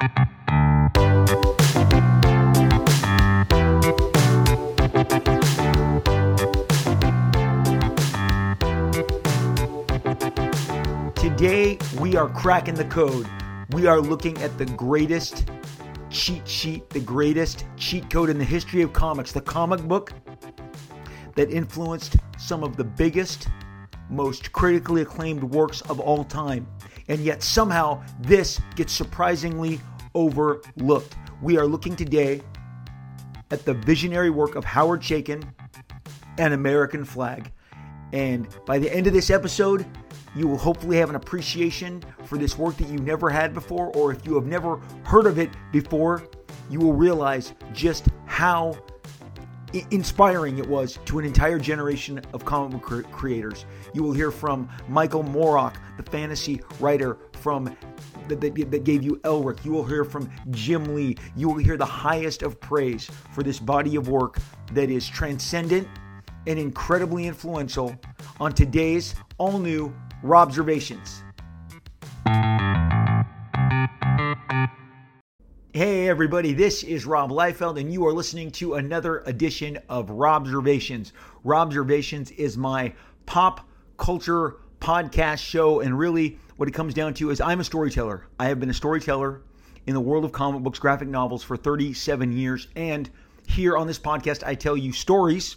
Today, we are cracking the code. We are looking at the greatest cheat sheet, the greatest cheat code in the history of comics, the comic book that influenced some of the biggest, most critically acclaimed works of all time. And yet, somehow, this gets surprisingly overlooked. We are looking today at the visionary work of Howard Chaykin, An American Flagg. And by the end of this episode, you will hopefully have an appreciation for this work that you never had before, or if you have never heard of it before, you will realize just how inspiring it was to an entire generation of comic book creators. You will hear from Michael Moorcock, the fantasy writer from that, that, that, gave you Elric. You will hear from Jim Lee. You will hear the highest of praise for this body of work that is transcendent and incredibly influential on today's all new Robservations. Hey everybody, this is Rob Liefeld, and you are listening to another edition of Robservations. Robservations is my pop culture podcast show, and really what it comes down to is I'm a storyteller. I have been a storyteller in the world of comic books, graphic novels for 37 years, and here on this podcast, I tell you stories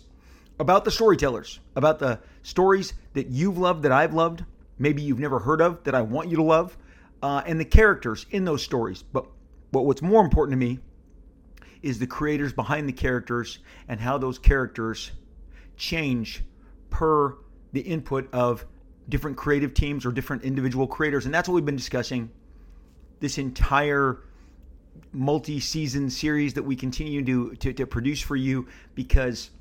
about the storytellers, about the stories that you've loved, that I've loved, maybe you've never heard of that I want you to love, uh, and the characters in those stories. But, but what's more important to me is the creators behind the characters and how those characters change per the input of different creative teams or different individual creators. And that's what we've been discussing this entire multi season series that we continue to, to, to produce for you because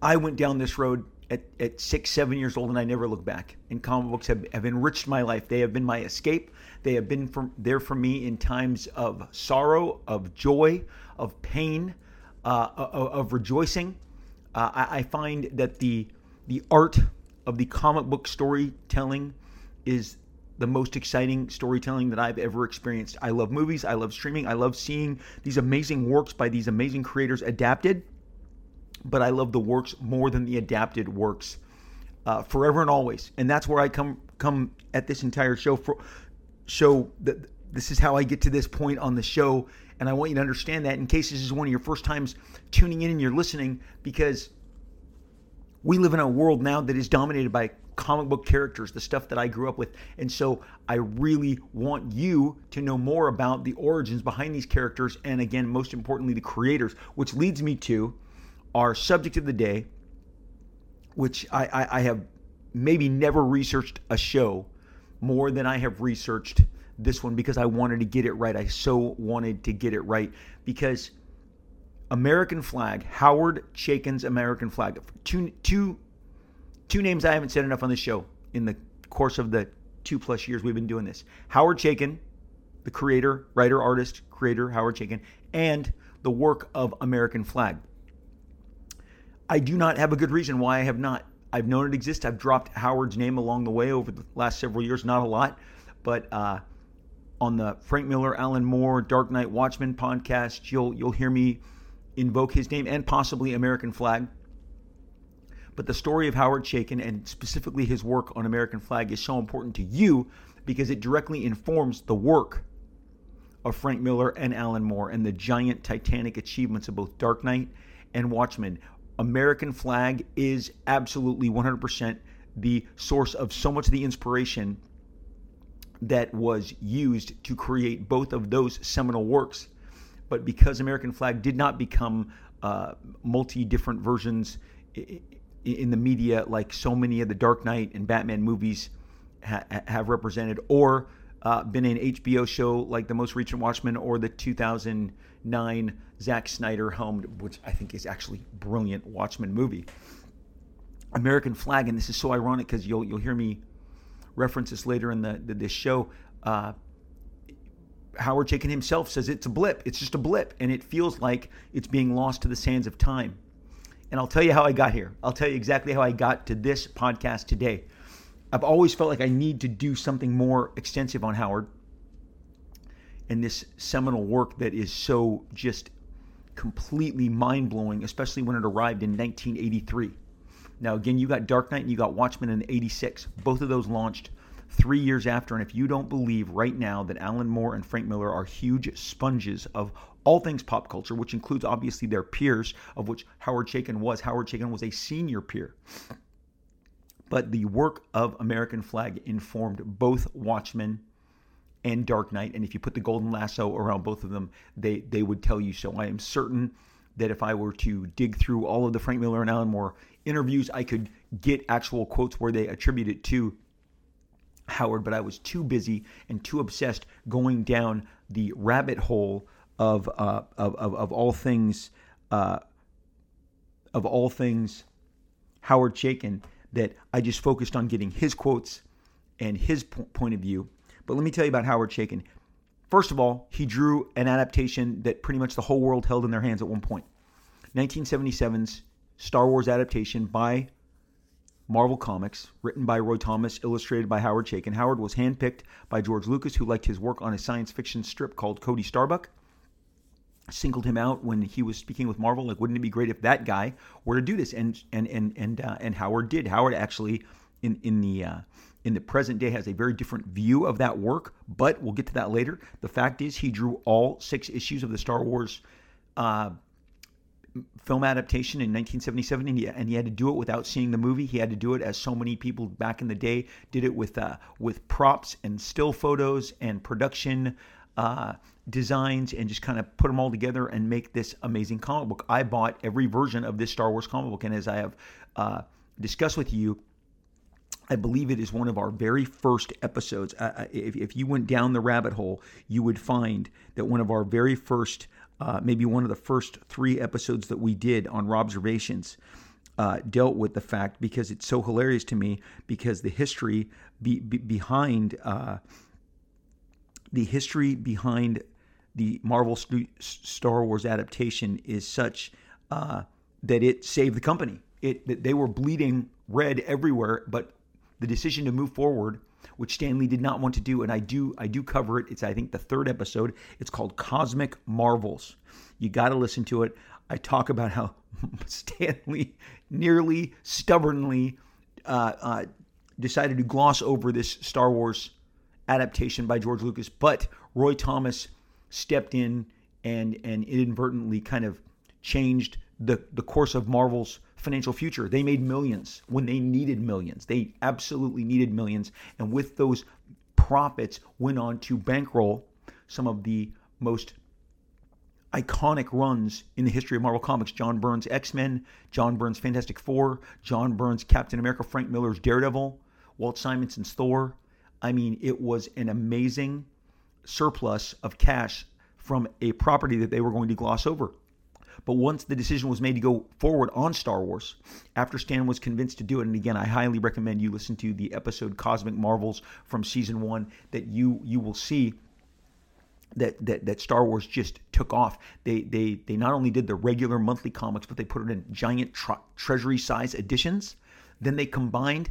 I went down this road at, at six, seven years old, and I never look back. And comic books have, have enriched my life. They have been my escape. They have been from, there for me in times of sorrow, of joy, of pain, uh, of, of, rejoicing. Uh, I, I, find that the the art of the comic book storytelling is the most exciting storytelling that I've ever experienced. I love movies. I love streaming. I love seeing these amazing works by these amazing creators adapted but I love the works more than the adapted works uh, forever and always. And that's where I come come at this entire show for show that this is how I get to this point on the show. And I want you to understand that in case this is one of your first times tuning in and you're listening, because we live in a world now that is dominated by comic book characters, the stuff that I grew up with. And so I really want you to know more about the origins behind these characters. And again, most importantly, the creators, which leads me to our subject of the day, which I, I, I have maybe never researched a show more than I have researched this one because I wanted to get it right. I so wanted to get it right because American Flagg, Howard Chaykin's American Flagg. Two, two, two names I haven't said enough on the show in the course of the two plus years we've been doing this. Howard Chaykin, the creator, writer, artist, creator, Howard Chaykin, and the work of American Flagg. I do not have a good reason why I have not. I've known it exists. I've dropped Howard's name along the way over the last several years, not a lot, but uh, on the Frank Miller, Alan Moore, Dark Knight Watchmen podcast, you'll you'll hear me invoke his name and possibly American Flagg. But the story of Howard Chaykin and specifically his work on American Flagg is so important to you because it directly informs the work of Frank Miller and Alan Moore and the giant titanic achievements of both Dark Knight and Watchmen. American Flagg is absolutely 100% the source of so much of the inspiration that was used to create both of those seminal works. But because American Flagg did not become uh, multi different versions in the media like so many of the Dark Knight and Batman movies ha- have represented, or uh, been an HBO show like the most recent Watchmen or the 2009 Zack Snyder helmed, which I think is actually brilliant Watchmen movie. American Flagg, and this is so ironic because you'll you'll hear me reference this later in the, the this show. Uh, Howard Chaykin himself says it's a blip. It's just a blip, and it feels like it's being lost to the sands of time. And I'll tell you how I got here. I'll tell you exactly how I got to this podcast today. I've always felt like I need to do something more extensive on Howard. and this seminal work that is so just completely mind blowing, especially when it arrived in 1983. Now, again, you got Dark Knight and you got Watchmen in 86. Both of those launched three years after. And if you don't believe right now that Alan Moore and Frank Miller are huge sponges of all things pop culture, which includes obviously their peers, of which Howard Chaykin was, Howard Chaykin was a senior peer. But the work of American Flagg informed both Watchmen and Dark Knight. And if you put the golden lasso around both of them, they, they would tell you so. I am certain that if I were to dig through all of the Frank Miller and Alan Moore interviews, I could get actual quotes where they attribute it to Howard, but I was too busy and too obsessed going down the rabbit hole of uh, of, of, of all things uh, of all things Howard Chaykin that I just focused on getting his quotes and his po- point of view. But let me tell you about Howard Chaykin. First of all, he drew an adaptation that pretty much the whole world held in their hands at one point. 1977's Star Wars adaptation by Marvel Comics, written by Roy Thomas, illustrated by Howard Chaykin. Howard was handpicked by George Lucas, who liked his work on a science fiction strip called Cody Starbuck. Singled him out when he was speaking with Marvel, like, wouldn't it be great if that guy were to do this? And and and and uh, and Howard did. Howard actually, in in the uh, in the present day, has a very different view of that work. But we'll get to that later. The fact is, he drew all six issues of the Star Wars uh, film adaptation in 1977 and he, and he, had to do it without seeing the movie he had to do it as so many people back in the day did it with uh, with props and still photos and production uh, designs and just kind of put them all together and make this amazing comic book i bought every version of this star wars comic book and as i have uh, discussed with you I believe it is one of our very first episodes. If, if you went down the rabbit hole, you would find that one of our very first uh, maybe one of the first three episodes that we did on Robservations uh, dealt with the fact because it's so hilarious to me because the history be, be, behind uh, the history behind the Marvel St- Star Wars adaptation is such uh, that it saved the company. It they were bleeding red everywhere, but the decision to move forward which Stan Lee did not want to do, and I do I do cover it. It's I think the third episode. It's called Cosmic Marvels. You got to listen to it. I talk about how Stan Lee nearly stubbornly uh, uh, decided to gloss over this Star Wars adaptation by George Lucas, but Roy Thomas stepped in and and inadvertently kind of changed the the course of Marvel's financial future. They made millions when they needed millions. They absolutely needed millions. And with those profits, went on to bankroll some of the most iconic runs in the history of Marvel Comics. John Byrne's X Men, John Byrne's Fantastic Four, John Byrne's Captain America, Frank Miller's Daredevil, Walt Simonson's Thor. I mean, it was an amazing surplus of cash from a property that they were going to gloss over. But once the decision was made to go forward on Star Wars, after Stan was convinced to do it, and again, I highly recommend you listen to the episode Cosmic Marvels from season one, that you you will see that, that that Star Wars just took off. They they they not only did the regular monthly comics, but they put it in giant tre- treasury size editions. Then they combined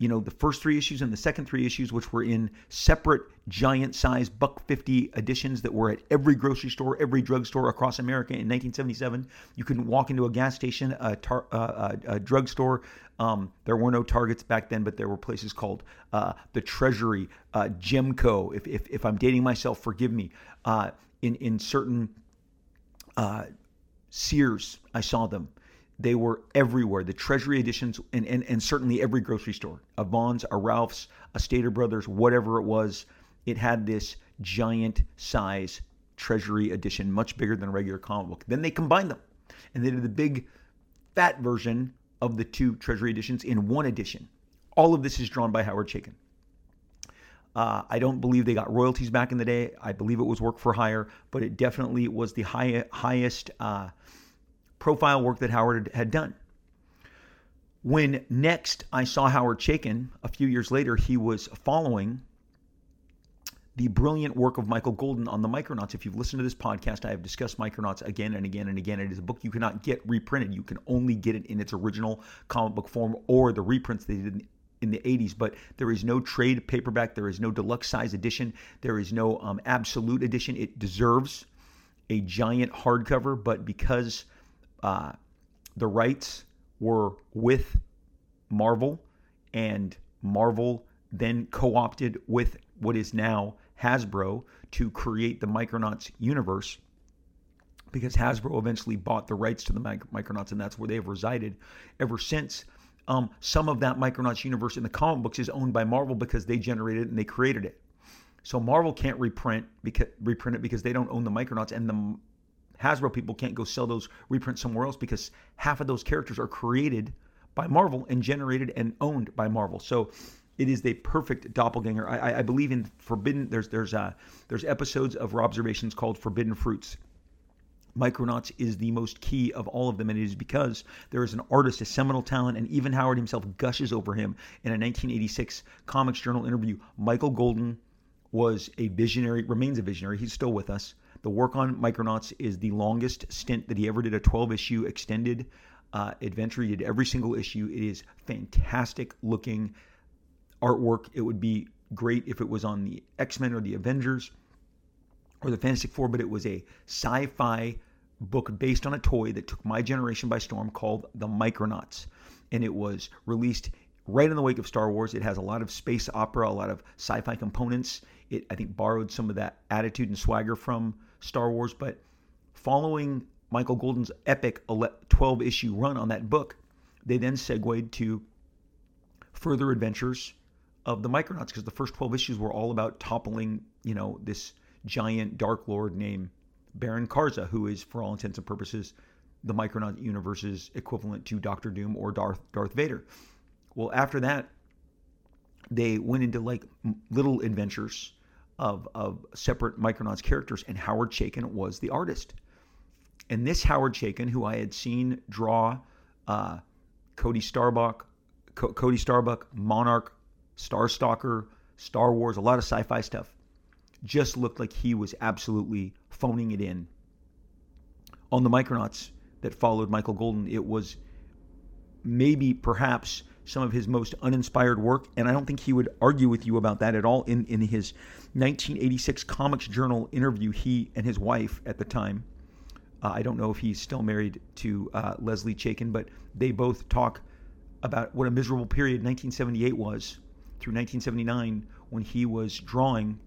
you know, the first three issues and the second three issues, which were in separate giant size buck 50 editions that were at every grocery store, every drugstore across America in 1977. You couldn't walk into a gas station, a, tar, uh, a, a drugstore. Um, there were no Targets back then, but there were places called uh, the Treasury, uh, Gemco. If, if, if, I'm dating myself, forgive me. Uh, in, in certain uh, Sears, I saw them. They were everywhere. The Treasury editions, and, and, and certainly every grocery store, a Vons, a Ralph's, a Stater Brothers, whatever it was, it had this giant size Treasury edition, much bigger than a regular comic book. Then they combined them, and they did the big fat version of the two Treasury editions in one edition. All of this is drawn by Howard Chaykin. Uh, I don't believe they got royalties back in the day. I believe it was work for hire, but it definitely was the high, highest uh, profile work that Howard had done. When next I saw Howard Chaykin, a few years later, he was following the brilliant work of Michael Golden on the Micronauts. If you've listened to this podcast, I have discussed Micronauts again and again and again. It is a book you cannot get reprinted. You can only get it in its original comic book form or the reprints they did in the 80s, but there is no trade paperback. There is no deluxe size edition. There is no um, absolute edition. It deserves a giant hardcover, but because uh, the rights were with Marvel and Marvel then co opted with what is now Hasbro to create the Micronauts universe because Hasbro eventually bought the rights to the Micronauts, and that's where they've resided ever since. Um, some of that Micronauts universe in the comic books is owned by Marvel because they generated it and they created it. So Marvel can't reprint because reprint it because they don't own the Micronauts, and the Hasbro people can't go sell those reprints somewhere else because half of those characters are created by Marvel and generated and owned by Marvel. So it is the perfect doppelganger. I, I believe in Forbidden. There's there's uh, there's episodes of Robservations called Forbidden Fruits. Micronauts is the most key of all of them, and it is because there is an artist, a seminal talent, and even Howard himself gushes over him in a 1986 Comics Journal interview. Michael Golden was a visionary, remains a visionary. He's still with us. The work on Micronauts is the longest stint that he ever did, a 12 issue extended uh, adventure. He did every single issue. It is fantastic looking artwork. It would be great if it was on the X Men or the Avengers or the Fantastic Four, but it was a sci fi book based on a toy that took my generation by storm called The Micronauts. And it was released right in the wake of Star Wars. It has a lot of space opera, a lot of sci fi components. It, I think, borrowed some of that attitude and swagger from Star Wars. But following Michael Golden's epic 12 issue run on that book, they then segued to further adventures of the Micronauts because the first 12 issues were all about toppling, you know, this giant dark lord named Baron Karza, who is, for all intents and purposes, the Micronaut universe's equivalent to Doctor Doom or Darth Darth Vader. Well, after that, they went into like little adventures of of separate Micronauts characters, and Howard Chaykin was the artist. And this Howard Chaykin, who I had seen draw uh, Cody Starbuck, Co- Cody Starbuck, Monark, Starstalker, Star Wars, a lot of sci-fi stuff, just looked like he was absolutely phoning it in. On the Micronauts that followed Michael Golden, it was maybe perhaps some of his most uninspired work, and I don't think he would argue with you about that at all. In in his 1986 Comics Journal interview, he and his wife at the time uh, I don't know if he's still married to uh, Leslie Chaykin, but they both talk about what a miserable period 1978 was through 1979 when he was drawing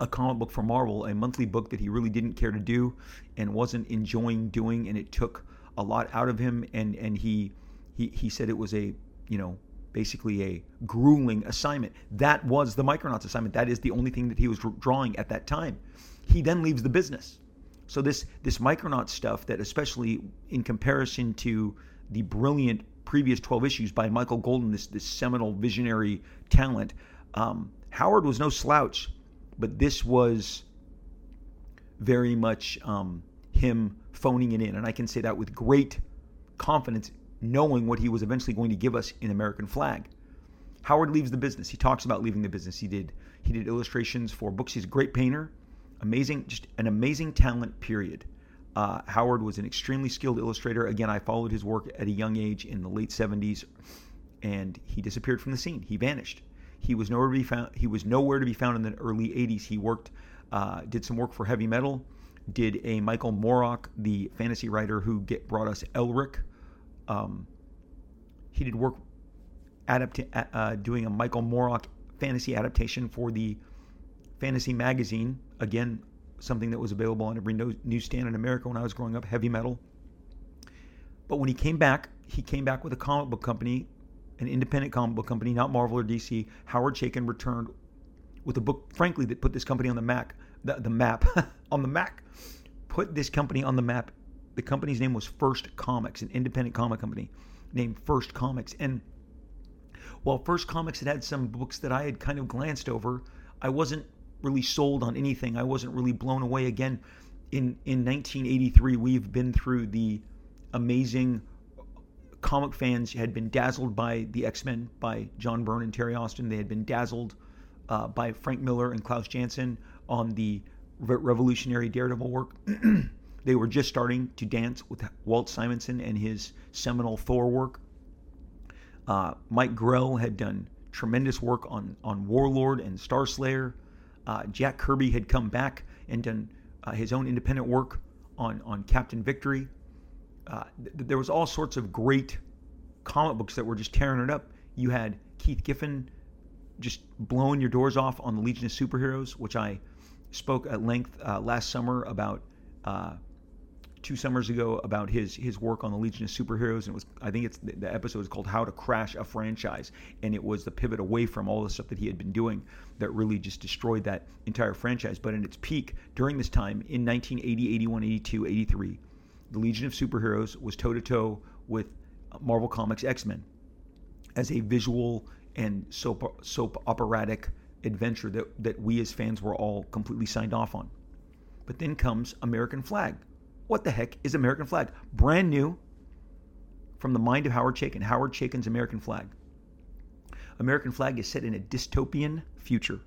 a comic book for Marvel, a monthly book that he really didn't care to do and wasn't enjoying doing, and it took a lot out of him. And and he he he said it was a you know basically a grueling assignment. That was the Micronauts assignment. That is the only thing that he was drawing at that time. He then leaves the business so this this Micronaut stuff that especially in comparison to the brilliant previous 12 issues by Michael Golden, this this seminal visionary talent, um, Howard was no slouch, but this was very much um, him phoning it in, and I can say that with great confidence, knowing what he was eventually going to give us in American Flagg. Howard leaves the business. He talks about leaving the business. He did he did illustrations for books. He's a great painter amazing, just an amazing talent. Period. Uh, Howard was an extremely skilled illustrator. Again, I followed his work at a young age in the late 70s, and he disappeared from the scene. He vanished. He was nowhere to be found. He was nowhere to be found in the early 80s. He worked, uh, did some work for heavy metal, did a Michael Moorcock, the fantasy writer who get, brought us Elric. Um, he did work adapt- uh, doing a Michael Moorcock fantasy adaptation for the Fantasy Magazine, again, something that was available on every newsstand in America when I was growing up, heavy metal. But when he came back, he came back with a comic book company, an independent comic book company, not Marvel or DC. Howard Chaykin returned with a book, frankly, that put this company on the map. The, the map on the Mac, put this company on the map. The company's name was First Comics, an independent comic company named First Comics. And while First Comics had had some books that I had kind of glanced over, I wasn't really sold on anything. I wasn't really blown away. Again, in in 1983, we've been through the amazing comic fans had been dazzled by the X-Men by John Byrne and Terry Austin. They had been dazzled uh, by Frank Miller and Klaus Janson on the re- revolutionary Daredevil work. they were just starting to dance with Walt Simonson and his seminal Thor work. Uh, Mike Grell had done tremendous work on on Warlord and Star Slayer. Uh, Jack Kirby had come back and done uh, his own independent work on on Captain Victory. Uh, th- there was all sorts of great comic books that were just tearing it up. You had Keith Giffen just blowing your doors off on the Legion of Superheroes, which I spoke at length uh, last summer about uh, two summers ago about his his work on the Legion of Superheroes, and it was I think it's the, episode is called "How to Crash a Franchise," and it was the pivot away from all the stuff that he had been doing that really just destroyed that entire franchise. But in its peak during this time in 1980, 81, 82, 83, the Legion of Superheroes was toe to toe with Marvel Comics X Men as a visual and soap soap operatic adventure that, that we as fans were all completely signed off on. But then comes American Flagg. What the heck is American Flagg? Brand new from the mind of Howard Chaykin. Howard Chaykin's American Flagg. American Flagg is set in a dystopian future.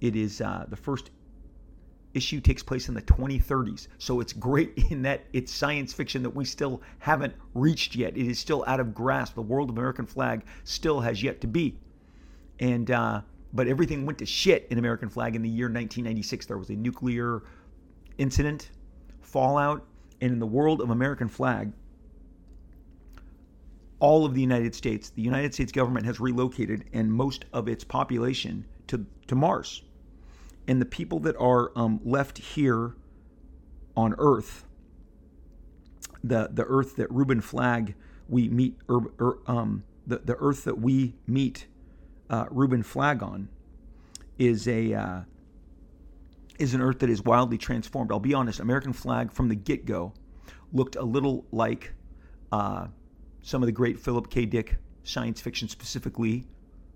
It is uh, the first issue takes place in the 2030s. So it's great in that it's science fiction that we still haven't reached yet. It is still out of grasp. The world of American Flagg still has yet to be. And uh, but everything went to shit in American Flagg in the year 1996. There was a nuclear incident, fallout, and in the world of American Flagg, all of the United States, the United States government has relocated and most of its population to, to Mars. And the people that are um, left here on Earth, the, the Earth that Reuben Flagg we meet, er, er, um, the, the Earth that we meet uh, Reuben Flagg on is a uh, is an Earth that is wildly transformed. I'll be honest, American Flagg from the get go looked a little like uh, some of the great Philip K. Dick science fiction, specifically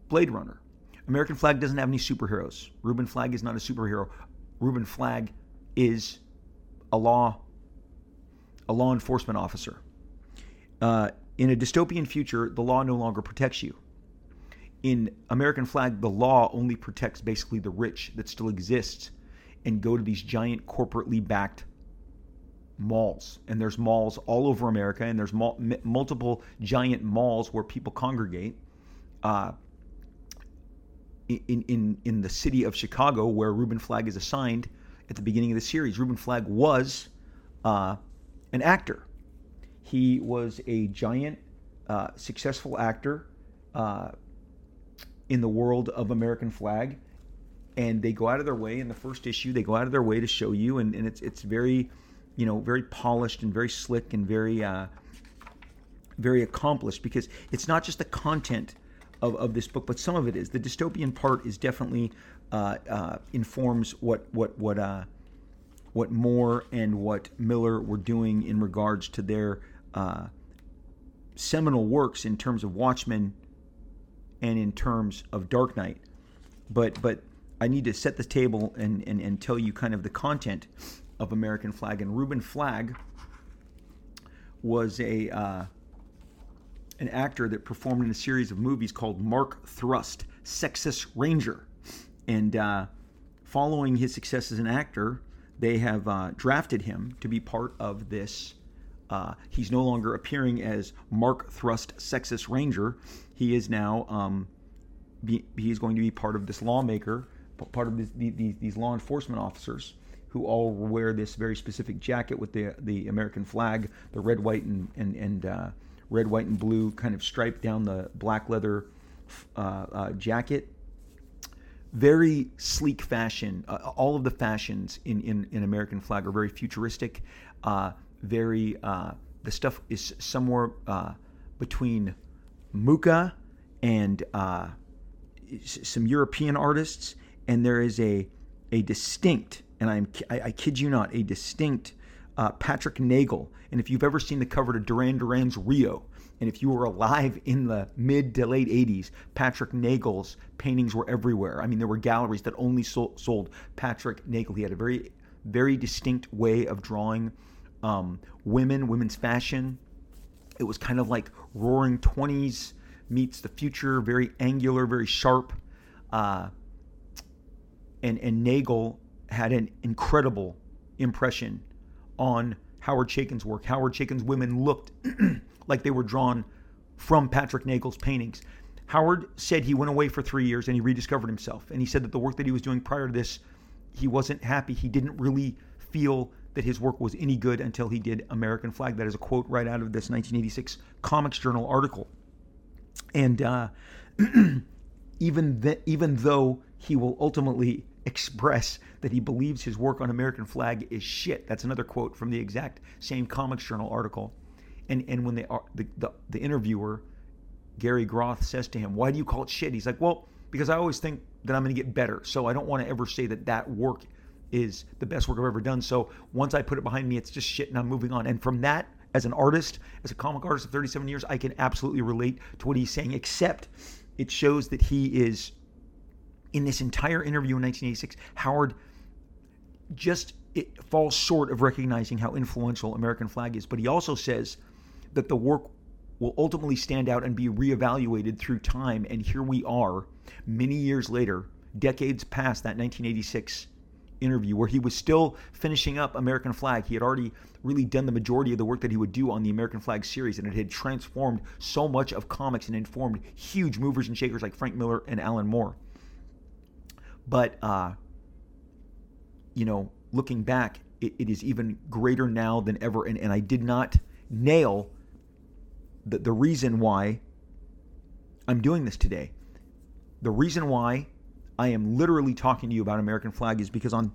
Blade Runner. American Flagg doesn't have any superheroes. Reuben Flagg is not a superhero. Reuben Flagg is a law a law enforcement officer. Uh, in a dystopian future, the law no longer protects you in American Flagg, the law only protects basically the rich that still exists and go to these giant corporately backed malls. And there's malls all over America, and there's mul- multiple giant malls where people congregate. Uh, in, in, in the city of Chicago, where Reuben Flagg is assigned at the beginning of the series, Reuben Flagg was uh, an actor. He was a giant, uh, successful actor. Uh, in the world of American Flagg. And they go out of their way in the first issue, they go out of their way to show you, and, and it's it's very, you know, very polished and very slick and very uh, very accomplished because it's not just the content of, of this book, but some of it is. The dystopian part is definitely uh, uh, informs what what what uh, what Moore and what Miller were doing in regards to their uh, seminal works in terms of Watchmen and in terms of Dark Knight. But but I need to set the table and, and, and tell you kind of the content of American Flagg. And Reuben Flagg was a uh, an actor that performed in a series of movies called Mark Thrust, Sexus Ranger. And uh, following his success as an actor, they have uh, drafted him to be part of this. Uh, he's no longer appearing as Mark Thrust, Sexus Ranger he is now um, be, he is going to be part of this lawmaker, part of these, these law enforcement officers who all wear this very specific jacket with the the American flag, the red, white, and and, and uh, red, white, and blue kind of stripe down the black leather uh, uh, jacket. Very sleek fashion. Uh, all of the fashions in, in, in American Flagg are very futuristic. Uh, very uh, the stuff is somewhere between Mucha and some European artists, and there is a a distinct, and I'm I, I kid you not, a distinct uh, Patrick Nagel. And if you've ever seen the cover to Duran Duran's Rio, and if you were alive in the mid to late 80s, Patrick Nagel's paintings were everywhere. I mean, there were galleries that only sold, sold Patrick Nagel. He had a very, very distinct way of drawing um, women, women's fashion, it was kind of like Roaring Twenties meets the future, very angular, very sharp. Uh, and and Nagel had an incredible impression on Howard Chaykin's work. Howard Chaykin's women looked like they were drawn from Patrick Nagel's paintings. Howard said he went away for three years and he rediscovered himself. And he said that the work that he was doing prior to this, he wasn't happy. He didn't really feel that his work was any good until he did American Flagg. That is a quote right out of this 1986 Comics Journal article. And uh, even th- even though he will ultimately express that he believes his work on American Flagg is shit. That's another quote from the exact same Comics Journal article. And and when they are, the, the the interviewer Gary Groth says to him, "Why do you call it shit?" He's like, "Well, because I always think that I'm going to get better, so I don't want to ever say that that work is the best work I've ever done. So once I put it behind me, it's just shit, and I'm moving on." And from that, as an artist, as a comic artist of 37 years, I can absolutely relate to what he's saying. Except it shows that he is in this entire interview in 1986, Howard just it falls short of recognizing how influential American Flagg is. But he also says that the work will ultimately stand out and be reevaluated through time. And here we are, many years later, decades past that 1986 interview, where he was still finishing up American Flagg. He had already really done the majority of the work that he would do on the American Flagg series, and it had transformed so much of comics and informed huge movers and shakers like Frank Miller and Alan Moore. But, uh, you know, looking back, it, it is even greater now than ever. And, and I did not nail the, the reason why I'm doing this today. The reason why I am literally talking to you about American Flagg is because on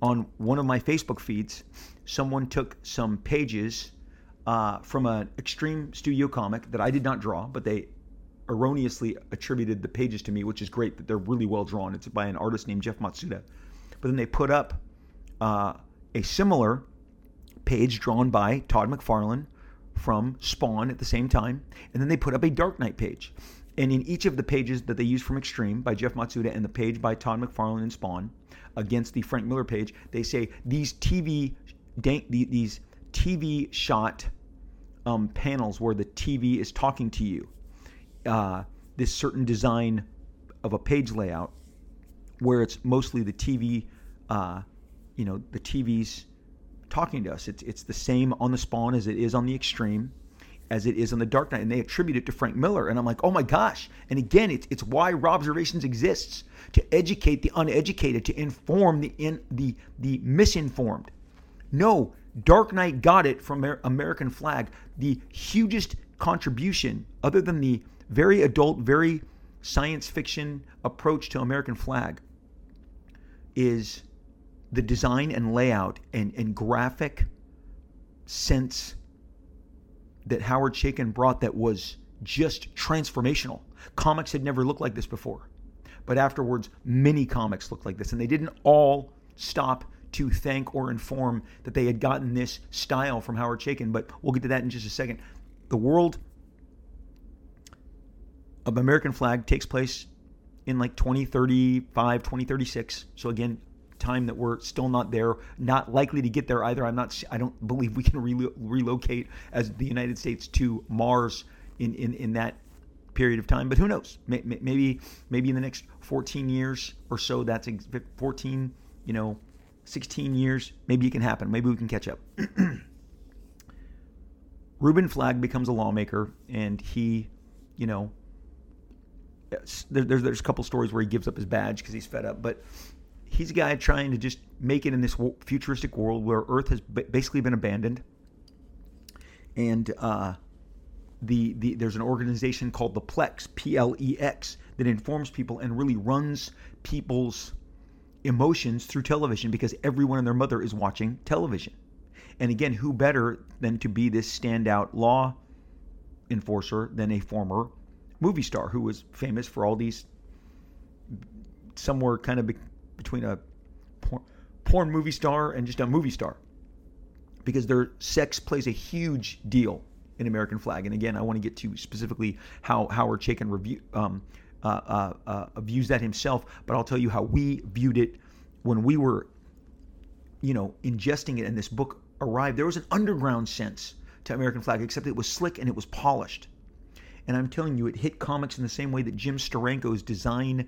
on one of my Facebook feeds, someone took some pages uh, from an extreme studio comic that I did not draw, but they erroneously attributed the pages to me, which is great that they're really well drawn. It's by an artist named Jeff Matsuda. But then they put up uh, a similar page drawn by Todd McFarlane from Spawn at the same time, and then they put up a Dark Knight page. And in each of the pages that they used from Extreme by Jeff Matsuda and the page by Todd McFarlane and Spawn against the Frank Miller page, they say these TV these TV shot um, panels where the TV is talking to you uh, this certain design of a page layout where it's mostly the TV, uh, you know, the TV's talking to us. It's it's the same on the Spawn as it is on the Extreme, as it is on the Dark Knight, and they attribute it to Frank Miller. And I'm like, oh my gosh! And again, it's it's why Robservations exists to educate the uneducated, to inform the in the the misinformed. No, Dark Knight got it from American Flagg. The hugest contribution, other than the very adult, very science fiction approach to American Flagg is the design and layout and, and graphic sense that Howard Chaykin brought that was just transformational. Comics had never looked like this before. But afterwards, many comics looked like this. And they didn't all stop to thank or inform that they had gotten this style from Howard Chaykin. But we'll get to that in just a second. The world American Flagg takes place in like 2035, 2036. So again, time that we're still not there, not likely to get there either. I'm not. I don't believe we can re- relocate as the United States to Mars in in in that period of time. But who knows? Maybe maybe in the next 14 years or so. That's 14. You know, 16 years. Maybe it can happen. Maybe we can catch up. Reuben Flagg becomes a lawmaker, and he, you know, there, there's there's a couple stories where he gives up his badge because he's fed up, but he's a guy trying to just make it in this futuristic world where Earth has basically been abandoned, and uh, the the there's an organization called the Plex P L E X that informs people and really runs people's emotions through television because everyone and their mother is watching television. And again, who better than to be this standout law enforcer than a former movie star who was famous for all these somewhere kind of be, between a porn, porn movie star and just a movie star because their sex plays a huge deal in American Flagg. And again, I want to get to specifically how Howard Chaykin review, um, uh, uh, uh, views that himself, but I'll tell you how we viewed it when we were, you know, ingesting it and this book arrived. There was an underground sense to American Flagg, except it was slick and it was polished. And I'm telling you, it hit comics in the same way that Jim Steranko's design,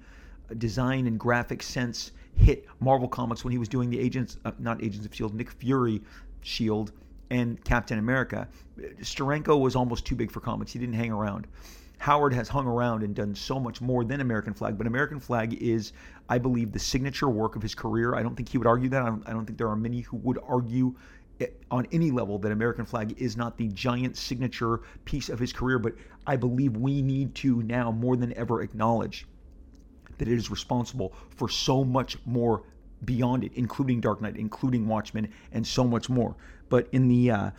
design and graphic sense hit Marvel Comics when he was doing the Agents, uh, not Agents of Shield, Nick Fury Shield and Captain America. Steranko was almost too big for comics. He didn't hang around. Howard has hung around and done so much more than American Flagg, but American Flagg is, I believe, the signature work of his career. I don't think he would argue that. I don't, I don't think there are many who would argue on any level that American Flagg is not the giant signature piece of his career, but I believe we need to now more than ever acknowledge that it is responsible for so much more beyond it, including Dark Knight, including Watchmen, and so much more. But in the uh,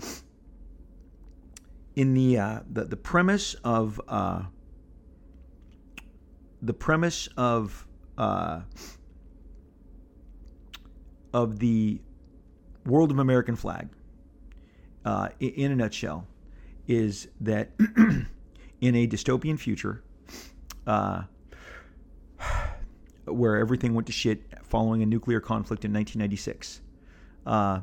in the uh, the, the premise of uh, the premise of uh, of the world of American Flagg, uh, in a nutshell, is that in a dystopian future, uh, where everything went to shit following a nuclear conflict in 1996. Uh,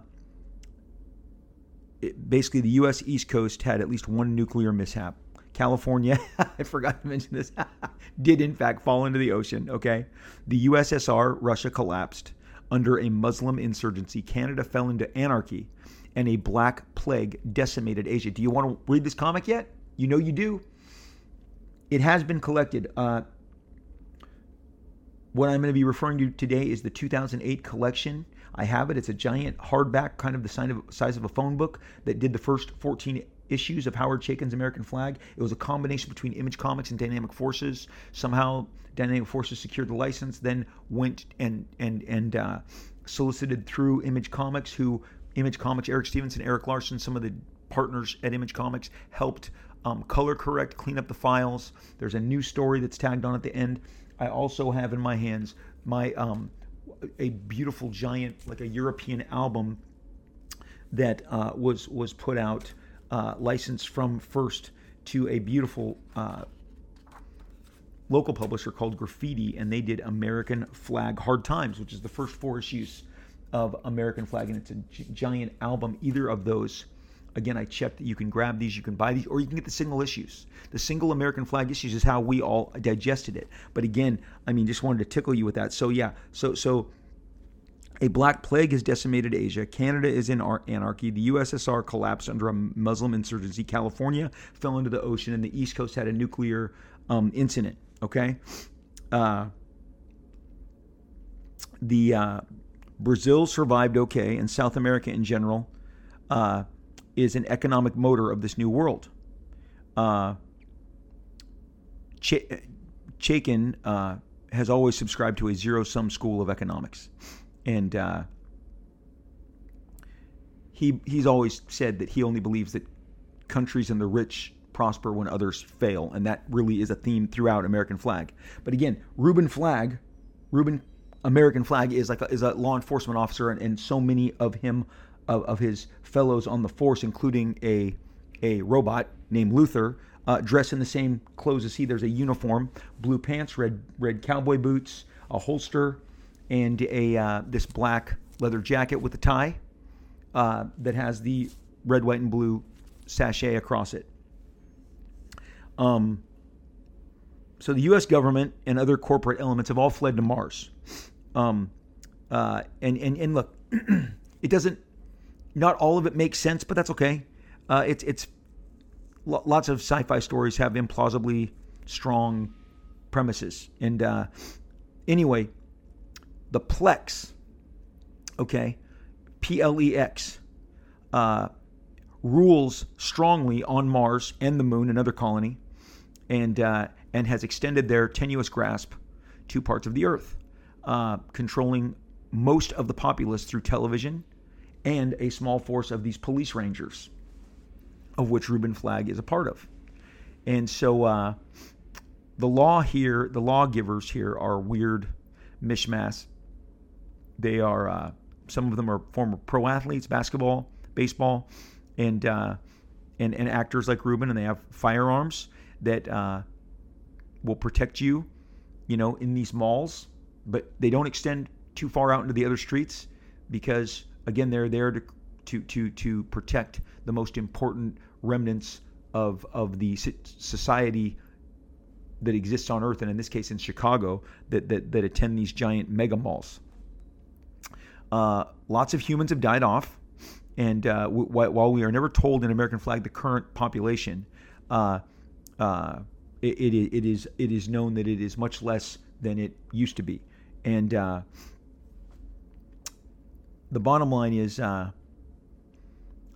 it, basically, the U.S. East Coast had at least one nuclear mishap. California, I forgot to mention this, did in fact fall into the ocean. Okay. The USSR, Russia collapsed under a Muslim insurgency. Canada fell into anarchy, and a black plague decimated Asia. Do you want to read this comic yet? You know you do. It has been collected. Uh, what I'm going to be referring to today is the 2008 collection. I have it. It's a giant hardback, kind of the size of, size of a phone book, that did the first 14 issues of Howard Chaykin's American Flagg. It was a combination between Image Comics and Dynamic Forces. Somehow, Dynamic Forces secured the license, then went and and and uh, solicited through Image Comics, who Image Comics, Eric Stephenson, Erik Larsen, some of the partners at Image Comics helped um, color correct, clean up the files. There's a new story that's tagged on at the end. I also have in my hands my um, a beautiful giant, like a European album that uh, was was put out, uh, licensed from First to a beautiful uh, local publisher called Graffiti, and they did American Flagg Hard Times, which is the first four issues of American Flagg, and it's a g- giant album. Either of those Again, I checked that you can grab these, you can buy these, or you can get the single issues. The single American Flagg issues is how we all digested it. But again, I mean, just wanted to tickle you with that. So yeah, so so a black plague has decimated Asia. Canada is in anarchy. The USSR collapsed under a Muslim insurgency. California fell into the ocean, and the East Coast had a nuclear um, incident. Okay, uh, the uh, Brazil survived okay, and South America in general. Uh, is an economic motor of this new world. Uh, Ch- Chaykin uh, has always subscribed to a zero sum school of economics. And uh, he, he's always said that he only believes that countries and the rich prosper when others fail. And that really is a theme throughout American Flagg. But again, Reuben Flagg, Reuben American Flagg is like a, is a law enforcement officer, and, and so many of him of, of his fellows on the force, including a a robot named Luther, uh, dressed in the same clothes as he. There's a uniform, blue pants, red red cowboy boots, a holster, and a uh, this black leather jacket with a tie uh, that has the red, white, and blue sachet across it. Um, so the U.S. government and other corporate elements have all fled to Mars. Um, uh, and, and and look, it doesn't not all of it makes sense, but that's okay. Uh, it's it's lots of sci-fi stories have implausibly strong premises, and uh, anyway, the Plex, okay, P L E X, uh, rules strongly on Mars and the Moon, another colony, and uh, and has extended their tenuous grasp to parts of the Earth, uh, controlling most of the populace through television and a small force of these police rangers, of which Reuben Flagg is a part of. And so uh, the law here, the lawgivers here are weird mishmash. They are, uh, some of them are former pro athletes, basketball, baseball, and, uh, and, and actors like Reuben, and they have firearms that uh, will protect you, you know, in these malls, but they don't extend too far out into the other streets because Again, they're there to to to to protect the most important remnants of of the society that exists on Earth, and in this case in Chicago, that that, that attend these giant mega malls. Uh, lots of humans have died off, And uh, w- while we are never told in American Flagg the current population, uh, uh, it, it, it is it is known that it is much less than it used to be. And uh, the bottom line is uh,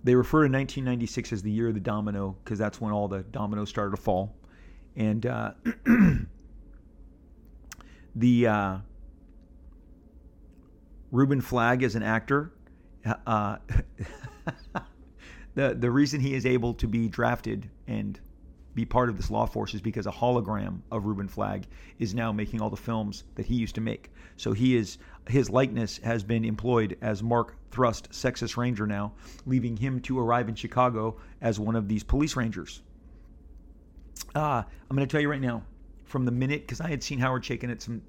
they refer to 1996 as the year of the domino because that's when all the dominoes started to fall. And uh, the uh, Reuben Flagg as an actor, uh, the the reason he is able to be drafted and be part of this law force is because a hologram of Reuben Flagg is now making all the films that he used to make. So he is his likeness has been employed as Mark Thrust, Texas Ranger now, leaving him to arrive in Chicago as one of these police rangers. Uh, I'm going to tell you right now, from the minute, because I had seen Howard Chaykin at some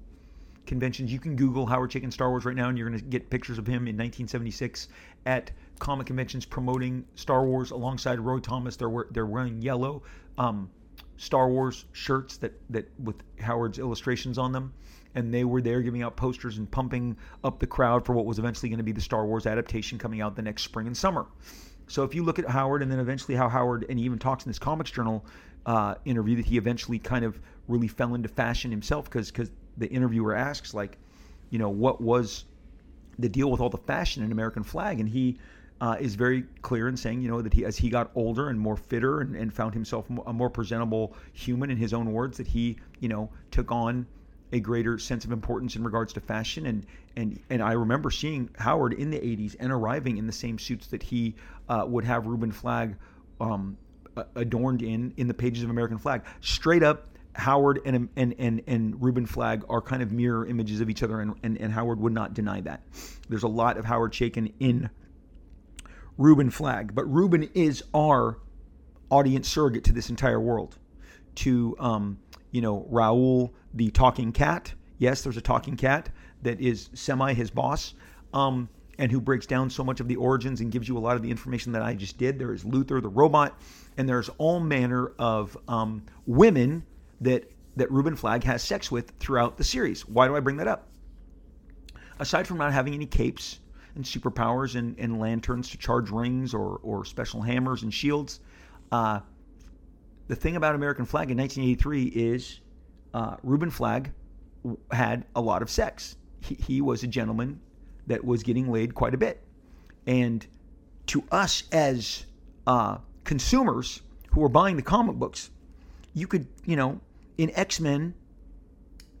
conventions. You can Google Howard Chaykin Star Wars right now, and you're going to get pictures of him in 1976 at comic conventions promoting Star Wars alongside Roy Thomas. They're they're wearing yellow um, Star Wars shirts that that with Howard's illustrations on them, and they were there giving out posters and pumping up the crowd for what was eventually going to be the Star Wars adaptation coming out the next spring and summer. So if you look at Howard, and then eventually how Howard, and he even talks in this Comics Journal uh, interview that he eventually kind of really fell into fashion himself because because the interviewer asks like, you know, what was the deal with all the fashion in American Flagg, and he uh, is very clear in saying, you know, that he as he got older and more fitter and, and found himself a more presentable human, in his own words, that he, you know, took on a greater sense of importance in regards to fashion and and and I remember seeing Howard in the 80s and arriving in the same suits that he uh, would have Reuben Flagg um, adorned in in the pages of American Flagg straight up Howard and and and and Reuben Flagg are kind of mirror images of each other, and, and, and Howard would not deny that. There's a lot of Howard Chaykin in Reuben Flagg, but Reuben is our audience surrogate to this entire world. To um, you know, Raul the talking cat. Yes, there's a talking cat that is semi his boss. Um, and who breaks down so much of the origins and gives you a lot of the information that I just did. There is Luther the robot, and there's all manner of um, women that that Reuben Flagg has sex with throughout the series. Why do I bring that up? Aside from not having any capes and superpowers and, and lanterns to charge rings or, or special hammers and shields, uh, the thing about American Flagg in 1983 is uh, Flagg had a lot of sex. He, he was a gentleman that was getting laid quite a bit. And to us as uh, consumers who were buying the comic books, you could, you know, in X Men,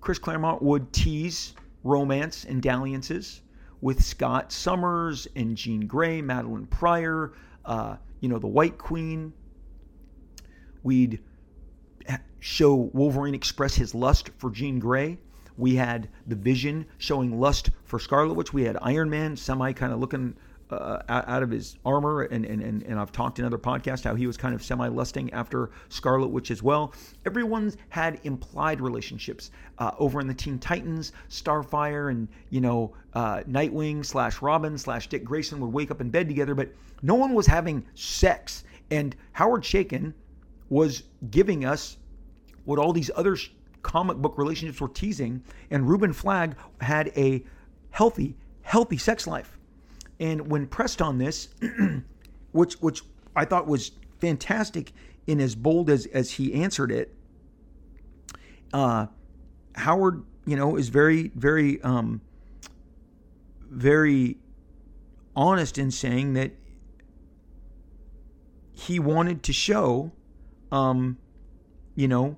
Chris Claremont would tease romance and dalliances with Scott Summers and Jean Grey, Madelyne Pryor, uh, you know, the White Queen. We'd show Wolverine express his lust for Jean Grey. We had the Vision showing lust for Scarlet Witch. We had Iron Man semi kind of looking uh, out of his armor, and, and, and, and I've talked in other podcasts how he was kind of semi lusting after Scarlet Witch as well. Everyone's had implied relationships uh, over in the Teen Titans, Starfire, and you know uh, Nightwing slash Robin slash Dick Grayson would wake up in bed together, but no one was having sex. And Howard Chaykin was giving us what all these other comic book relationships were teasing, and Reuben Flagg had a healthy, healthy sex life. And when pressed on this, which which I thought was fantastic in as bold as as he answered it, uh, Howard, you know, is very very um, very honest in saying that he wanted to show, um, you know,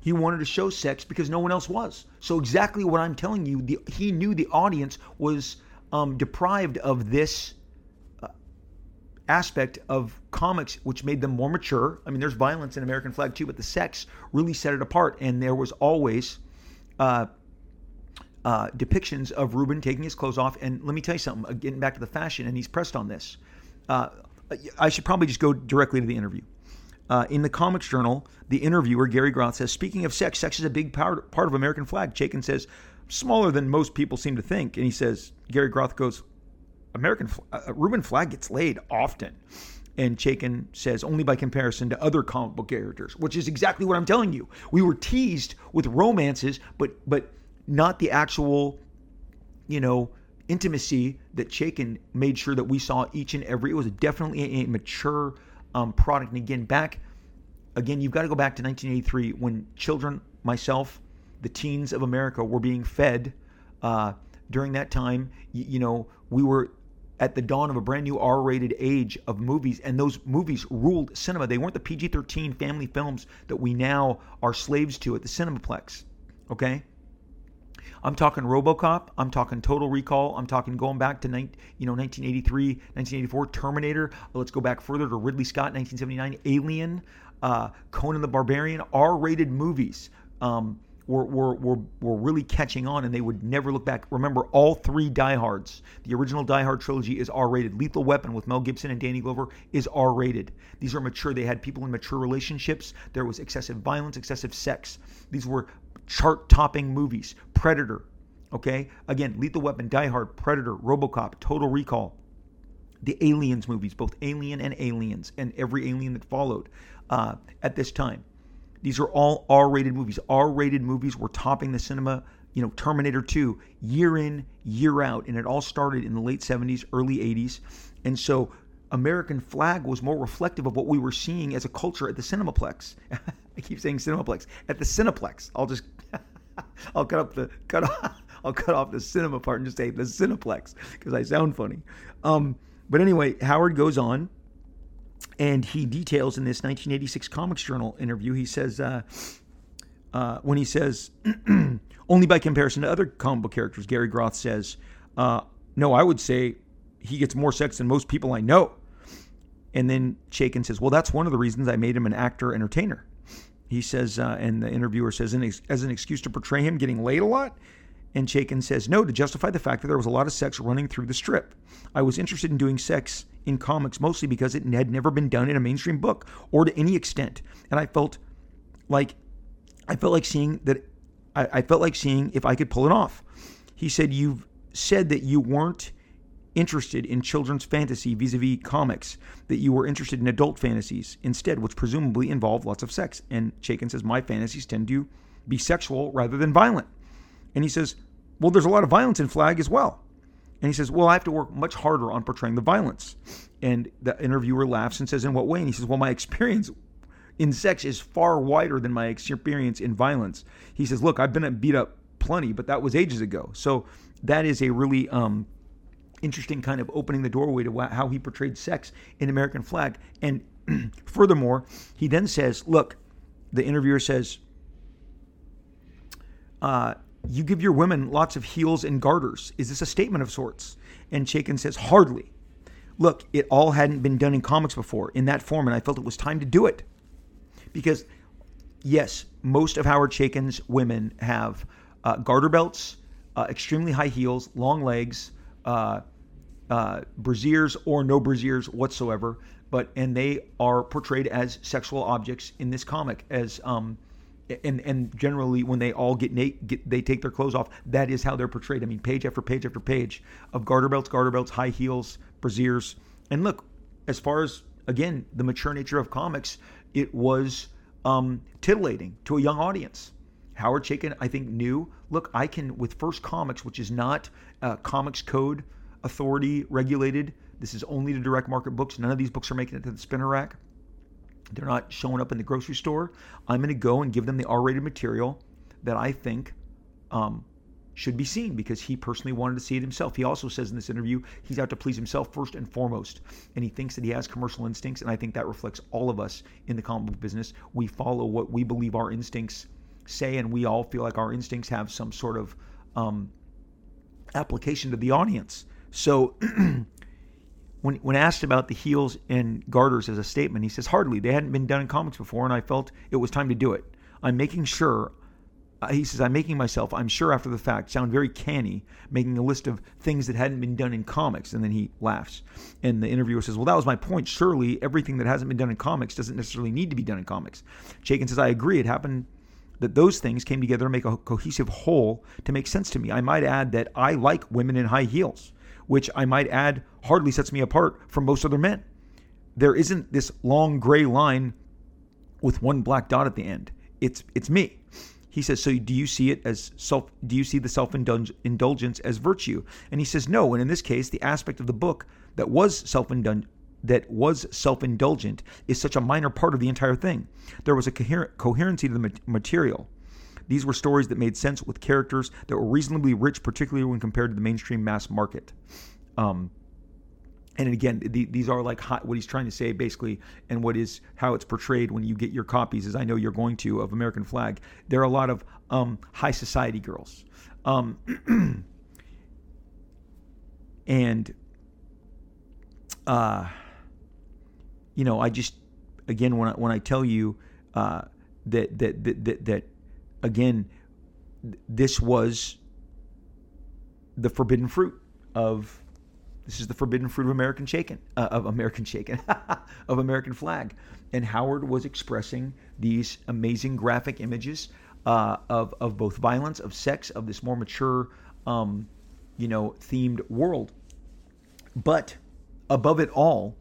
he wanted to show sex because no one else was. So exactly what I'm telling you, the, he knew the audience was um, deprived of this uh, aspect of comics, which made them more mature. I mean, there's violence in American Flagg too, but the sex really set it apart. And there was always uh, uh, depictions of Reuben taking his clothes off. And let me tell you something, uh, getting back to the fashion, and he's pressed on this. Uh, I should probably just go directly to the interview. Uh, in the Comics Journal, the interviewer, Gary Groth, says, Speaking of sex, sex is a big part, part of American Flagg. Chaykin says, smaller than most people seem to think. And he says, Gary Groth goes, American uh, uh, Reuben Flagg gets laid often. And Chaykin says, only by comparison to other comic book characters, which is exactly what I'm telling you. We were teased with romances, but but not the actual, you know, intimacy that Chaykin made sure that we saw each and every. It was definitely a mature um, product. And again, back again, you've got to go back to 1983 when children, myself, the teens of America were being fed. Uh, during that time, you, you know, we were at the dawn of a brand new R-rated age of movies, and those movies ruled cinema. They weren't the PG-13 family films that we now are slaves to at the Cinemaplex. Okay, I'm talking RoboCop. I'm talking Total Recall. I'm talking going back to you know 1983, 1984, Terminator. Let's go back further to Ridley Scott, 1979, Alien, uh, Conan the Barbarian. R-rated movies. Um, were, were, were, were really catching on and they would never look back. Remember, all three Diehards, the original Die Hard trilogy is R rated. Lethal Weapon with Mel Gibson and Danny Glover is R rated. These are mature. They had people in mature relationships. There was excessive violence, excessive sex. These were chart topping movies. Predator, okay? Again, Lethal Weapon, Die Hard, Predator, Robocop, Total Recall. The Aliens movies, both Alien and Aliens, and every alien that followed uh, at this time these are all R-rated movies. R-rated movies were topping the cinema. You know, Terminator 2, year in, year out, and it all started in the late 70s, early 80s. And so American Flagg was more reflective of what we were seeing as a culture at the Cinemaplex. I keep saying Cinemaplex. At the Cineplex. I'll just I'll cut up the cut off I'll cut off the cinema part and just say the Cineplex because I sound funny. Um, but anyway, Howard goes on and he details in this 1986 Comics Journal interview, he says, uh, uh, when he says, only by comparison to other comic book characters, Gary Groth says, uh, no, I would say he gets more sex than most people I know. And then Chaykin says, well, that's one of the reasons I made him an actor entertainer. He says, uh, and the interviewer says, as an excuse to portray him getting laid a lot. And Chaykin says, no, to justify the fact that there was a lot of sex running through the strip. I was interested in doing sex in comics mostly because it had never been done in a mainstream book or to any extent. And I felt like I felt like seeing that I, I felt like seeing if I could pull it off. He said, You've said that you weren't interested in children's fantasy vis-a-vis comics, that you were interested in adult fantasies instead, which presumably involve lots of sex. And Chaykin says, My fantasies tend to be sexual rather than violent. And he says, Well, there's a lot of violence in Flagg as well. And he says, Well, I have to work much harder on portraying the violence. And the interviewer laughs and says, In what way? And he says, Well, my experience in sex is far wider than my experience in violence. He says, Look, I've been beat up plenty, but that was ages ago. So that is a really um, interesting kind of opening the doorway to how he portrayed sex in American Flagg. And furthermore, he then says, Look, the interviewer says, uh, you give your women lots of heels and garters. Is this a statement of sorts? And Chaykin says, Hardly. Look, it all hadn't been done in comics before in that form, and I felt it was time to do it. Because, yes, most of Howard Chaykin's women have uh, garter belts, uh, extremely high heels, long legs, uh, uh, brassieres or no brassieres whatsoever. But and they are portrayed as sexual objects in this comic as um, and and generally when they all get, na- get they take their clothes off that is how they're portrayed i mean page after page after page of garter belts garter belts high heels brassieres and look as far as again the mature nature of comics it was um, titillating to a young audience howard Chaykin i think knew look i can with first comics which is not uh, comics code authority regulated this is only to direct market books none of these books are making it to the spinner rack they're not showing up in the grocery store. I'm going to go and give them the R-rated material that I think um, should be seen because he personally wanted to see it himself. He also says in this interview he's out to please himself first and foremost, and he thinks that he has commercial instincts, and I think that reflects all of us in the comic book business. We follow what we believe our instincts say, and we all feel like our instincts have some sort of um, application to the audience. So when, when asked about the heels and garters as a statement, he says, hardly. They hadn't been done in comics before, and I felt it was time to do it. I'm making sure, uh, he says, I'm making myself, I'm sure after the fact, sound very canny, making a list of things that hadn't been done in comics. And then he laughs. And the interviewer says, Well, that was my point. Surely everything that hasn't been done in comics doesn't necessarily need to be done in comics. Chaykin says, I agree. It happened that those things came together to make a cohesive whole to make sense to me. I might add that I like women in high heels which I might add hardly sets me apart from most other men. There isn't this long gray line with one black dot at the end. It's it's me. he says, "So do you see it as self? Do you see the self indulgence as virtue?" And he says, "No." And in this case, the aspect of the book that was self that was self-indulgent is such a minor part of the entire thing. There was a coherent coherency to the material. These were stories that made sense with characters that were reasonably rich, particularly when compared to the mainstream mass market. Um, and again, the, these are like hot, what he's trying to say basically, and what is how it's portrayed when you get your copies, as I know you're going to, of American Flagg. There are a lot of um, high society girls. Um, and, uh, you know, I just, again, when I, when I tell you uh, that, that, that, that, that, again, this was the forbidden fruit of this is the forbidden fruit of American Chaykin, uh, of American Chaykin, of American Flagg. And Howard was expressing these amazing graphic images uh, of of both violence, of sex, of this more mature, um, you know, themed world. But above it all,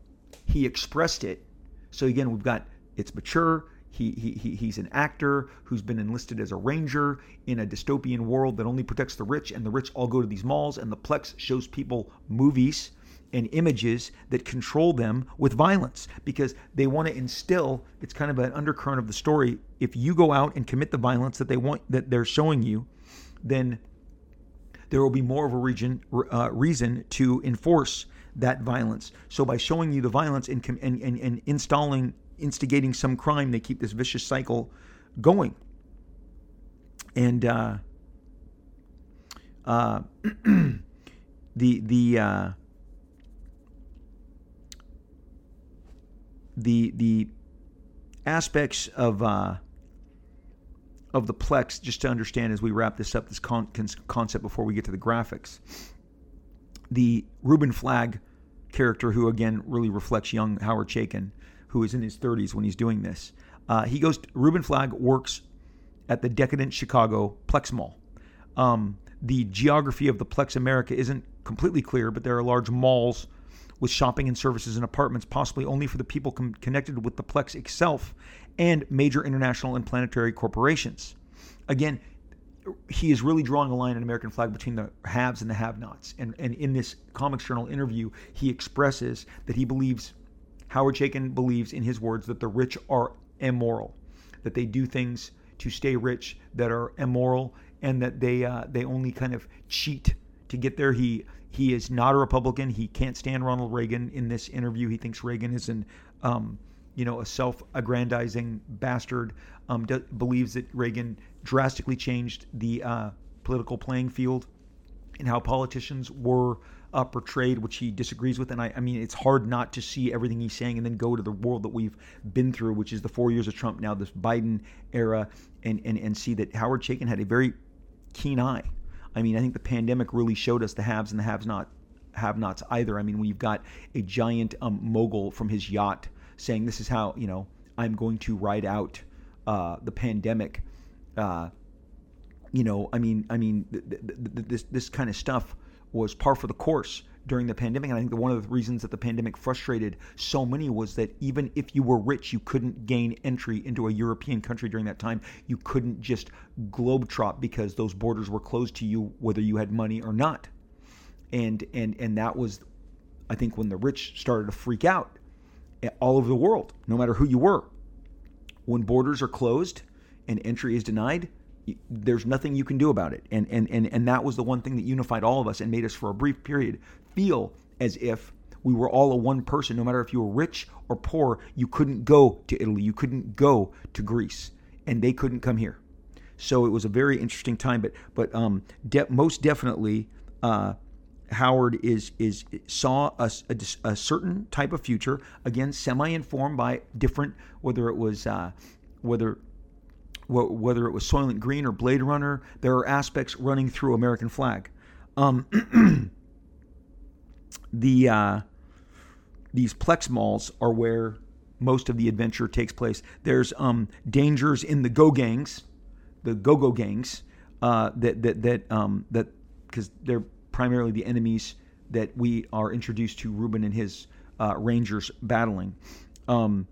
he expressed it. So again, we've got it's mature, he, he, he's an actor who's been enlisted as a ranger in a dystopian world that only protects the rich, and the rich all go to these malls, and the Plex shows people movies and images that control them with violence because they want to instill it's kind of an undercurrent of the story if you go out and commit the violence that they want that they're showing you then there will be more of a region, uh, reason to enforce that violence so by showing you the violence and, and, and, and installing instigating some crime, they keep this vicious cycle going. And uh, uh, the the uh, the the aspects of uh, of the plex, just to understand as we wrap this up, this con- concept before we get to the graphics. The Reuben Flagg character, who again really reflects young Howard Chaykin, who is in his 30s when he's doing this. Uh, he goes, to, Reuben Flagg works at the decadent Chicago Plex Mall. Um, the geography of the Plex America isn't completely clear, but there are large malls with shopping and services and apartments, possibly only for the people com- connected with the Plex itself and major international and planetary corporations. Again, he is really drawing a line in American Flagg between the haves and the have-nots. And, and in this Comics Journal interview, he expresses that he believes Howard Chaykin believes, in his words, that the rich are immoral, that they do things to stay rich that are immoral, and that they uh, they only kind of cheat to get there. He he is not a Republican. He can't stand Ronald Reagan. In this interview, he thinks Reagan is an um, you know a self-aggrandizing bastard. Um, believes that Reagan drastically changed the uh, political playing field and how politicians were uh, portrayed, which he disagrees with. And I, I mean, it's hard not to see everything he's saying and then go to the world that we've been through, which is the four years of Trump, now this Biden era, and, and, and see that Howard Chaykin had a very keen eye. I mean, I think the pandemic really showed us the haves and the haves not have nots either. I mean, when you've got a giant um, mogul from his yacht saying, "This is how you know I'm going to ride out uh, the pandemic." Uh, you know, I mean, I mean, th- th- th- this this kind of stuff was par for the course during the pandemic. And I think that one of the reasons that the pandemic frustrated so many was that even if you were rich, you couldn't gain entry into a European country during that time. You couldn't just globetrot because those borders were closed to you, whether you had money or not. And and and that was, I think, when the rich started to freak out all over the world, no matter who you were. When borders are closed and entry is denied, there's nothing you can do about it. And, and, and, and that was the one thing that unified all of us and made us, for a brief period, feel as if we were all a one person. No matter if you were rich or poor, you couldn't go to Italy, you couldn't go to Greece, and they couldn't come here. So it was a very interesting time. But but um, de- most definitely, uh, Howard is is saw a, a, a, certain type of future again, semi-informed by different whether it was uh, whether whether it was Soylent Green or Blade Runner, there are aspects running through American Flag. Um, the uh, these Plex malls are where most of the adventure takes place. There's um, dangers in the go gangs, the go go gangs, uh, that that that um, that because they're primarily the enemies that we are introduced to Reuben and his uh, Rangers battling. Um,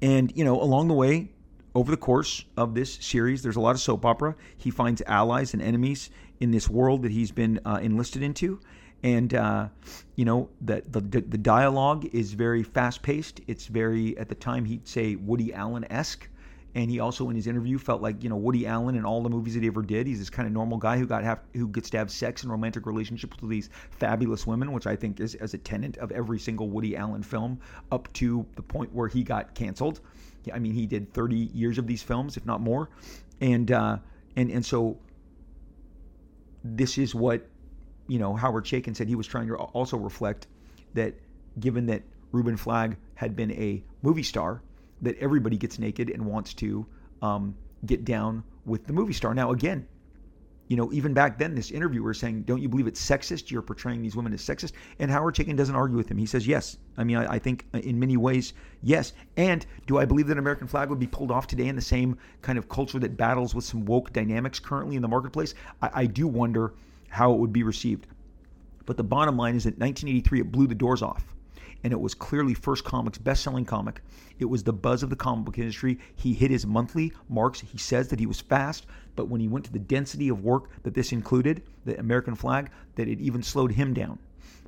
and you know, along the way, over the course of this series, there's a lot of soap opera. He finds allies and enemies in this world that he's been uh, enlisted into. And, uh, you know, the, the, the dialogue is very fast paced. It's very, at the time, he'd say Woody Allen esque. And he also, in his interview, felt like you know Woody Allen and all the movies that he ever did. He's this kind of normal guy who got have, who gets to have sex and romantic relationships with these fabulous women, which I think is as a tenant of every single Woody Allen film, up to the point where he got canceled. I mean, he did 30 years of these films, if not more, and uh, and and so this is what you know Howard Chaykin said he was trying to also reflect that given that Ruben Flagg had been a movie star, that everybody gets naked and wants to um, get down with the movie star. Now again, you know, even back then, this interviewer is saying, "Don't you believe it's sexist? You're portraying these women as sexist." And Howard Chaykin doesn't argue with him. He says, "Yes." I mean, I, I, think in many ways, yes. And do I believe that American Flagg would be pulled off today in the same kind of culture that battles with some woke dynamics currently in the marketplace? I, I do wonder how it would be received. But the bottom line is that 1983 it blew the doors off and it was clearly First Comic's best-selling comic. It was the buzz of the comic book industry. He hit his monthly marks. He says that he was fast, but when he went to the density of work that this included, the American Flagg, that it even slowed him down.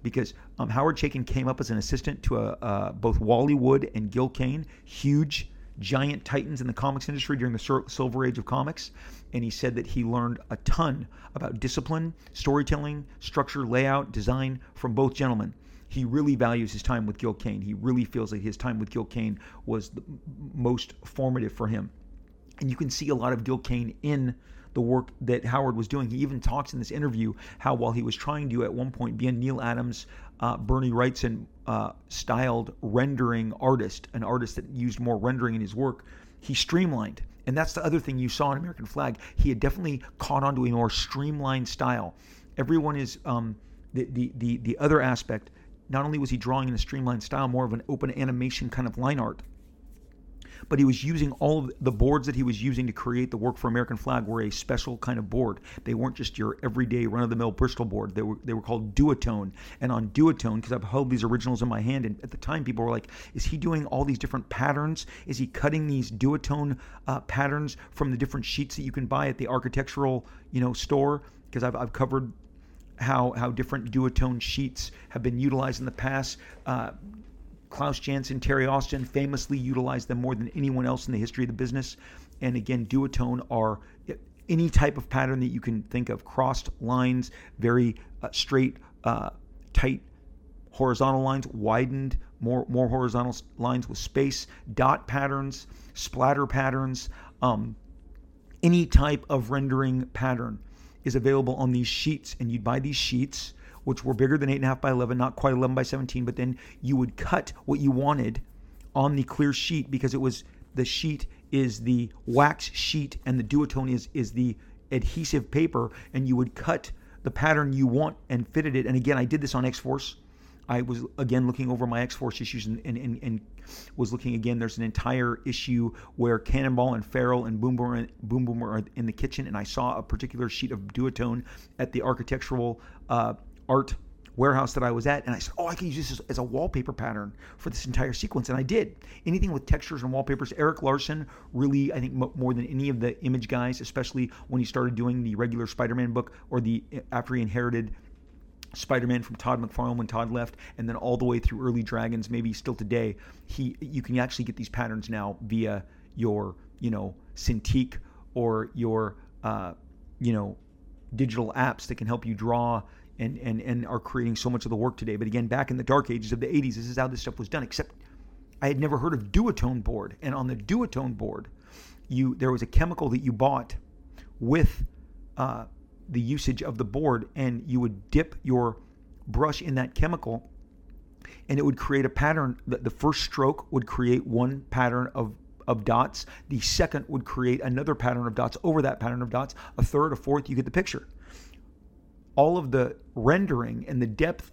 Because um, Howard Chaykin came up as an assistant to a, uh, both Wally Wood and Gil Kane, huge giant titans in the comics industry during the silver age of comics and he said that he learned a ton about discipline storytelling structure layout design from both gentlemen he really values his time with Gil Kane. He really feels that his time with Gil Kane was the most formative for him. And you can see a lot of Gil Kane in the work that Howard was doing. He even talks in this interview how while he was trying to at one point be a Neal Adams, uh, Bernie Wrightson uh, styled rendering artist, an artist that used more rendering in his work, he streamlined. And that's the other thing you saw in American Flagg. He had definitely caught on to a more streamlined style. Everyone is um, the, the the the other aspect not only was he drawing in a streamlined style, more of an open animation kind of line art, but he was using all of the boards that he was using to create the work for American Flagg were a special kind of board. They weren't just your everyday run-of-the-mill Bristol board. They were they were called Duotone. And on Duotone, because I've held these originals in my hand, and at the time people were like, "Is he doing all these different patterns? Is he cutting these Duotone uh, patterns from the different sheets that you can buy at the architectural you know store?" Because I've I've covered how how different duotone sheets have been utilized in the past. Uh, Klaus Janson, Terry Austin famously utilized them more than anyone else in the history of the business. And again, duotone are any type of pattern that you can think of crossed lines, very uh, straight, uh, tight horizontal lines, widened, more, more horizontal lines with space, dot patterns, splatter patterns, um, any type of rendering pattern is available on these sheets. And you'd buy these sheets, which were bigger than 8.5 by 11, not quite 11 by 17, but then you would cut what you wanted on the clear sheet because it was the sheet is the wax sheet and the duotone is, is the adhesive paper. And you would cut the pattern you want and fitted it. And again, I did this on X Force. I was again looking over my X Force issues and, and, and, and, was looking again. There's an entire issue where Cannonball and Feral and Boom Boom, are in the kitchen, and I saw a particular sheet of duotone at the architectural uh, art warehouse that I was at, and I said, "Oh, I can use this as, as, a wallpaper pattern for this entire sequence," and I did. Anything with textures and wallpapers. Erik Larsen really, I think, m- more than any of the image guys, especially when he started doing the regular Spider-Man book or the after he inherited Spider-Man from Todd McFarlane when Todd left, and then all the way through early Dragons, maybe still today, he you can actually get these patterns now via your you know Cintiq or your uh, you know digital apps that can help you draw and and and are creating so much of the work today. But again, back in the dark ages of the 80s, this is how this stuff was done. Except I had never heard of duotone board, and on the duotone board, you there was a chemical that you bought with uh, the usage of the board and you would dip your brush in that chemical and it would create a pattern. That the first stroke would create one pattern of of dots. The second would create another pattern of dots. Over that pattern of dots a third a fourth you get the picture. All of the rendering and the depth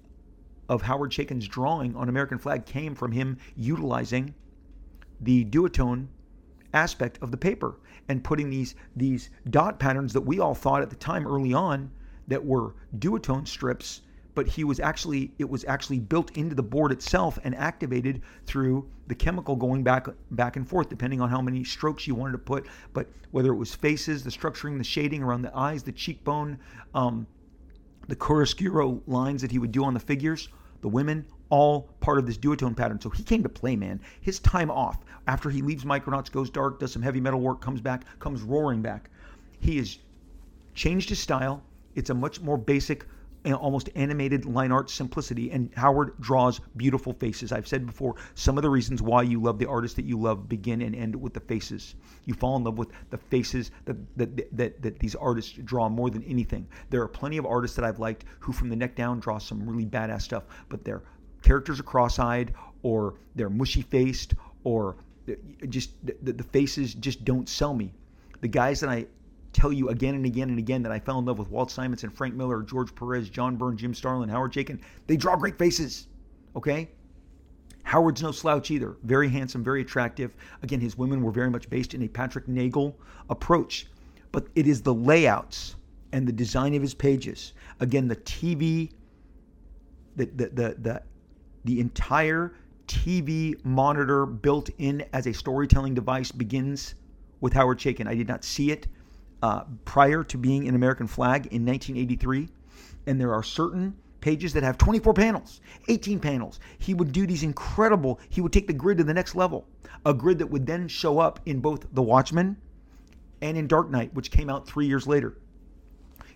of Howard Chaykin's drawing on American Flagg came from him utilizing the duotone aspect of the paper and putting these these dot patterns that we all thought at the time early on that were duotone strips but he was actually it was actually built into the board itself and activated through the chemical going back back and forth depending on how many strokes you wanted to put. But whether it was faces the structuring the shading around the eyes the cheekbone um, the chiaroscuro lines that he would do on the figures the women all part of this duotone pattern. So he came to play man. His time off after he leaves micronauts goes dark does some heavy metal work comes back comes roaring back. He has changed his style. It's a much more basic almost animated line art simplicity and howard draws beautiful faces. I've said before some of the reasons why you love the artists that you love begin and end with the faces. You fall in love with the faces that that, that, that these artists draw more than anything. There are plenty of artists that i've liked who from the neck down draw some really badass stuff but their characters are cross-eyed or they're mushy faced or just the, the faces just don't sell me the guys that i tell you again and again and again that I fell in love with Walt Simonson, Frank Miller, George Perez, John Byrne, Jim Starlin, Howard Chaykin. They draw great faces. Okay? Howard's no slouch either. Very handsome, very attractive. Again, his women were very much based in a Patrick Nagel approach. But it is the layouts and the design of his pages. Again, the TV, the the the the, the entire TV monitor built in as a storytelling device begins with Howard Chaykin. I did not see it uh, prior to being an American Flagg in 1983. And there are certain pages that have 24 panels, 18 panels. He would do these incredible, he would take the grid to the next level, a grid that would then show up in both The Watchmen and in Dark Knight, which came out three years later.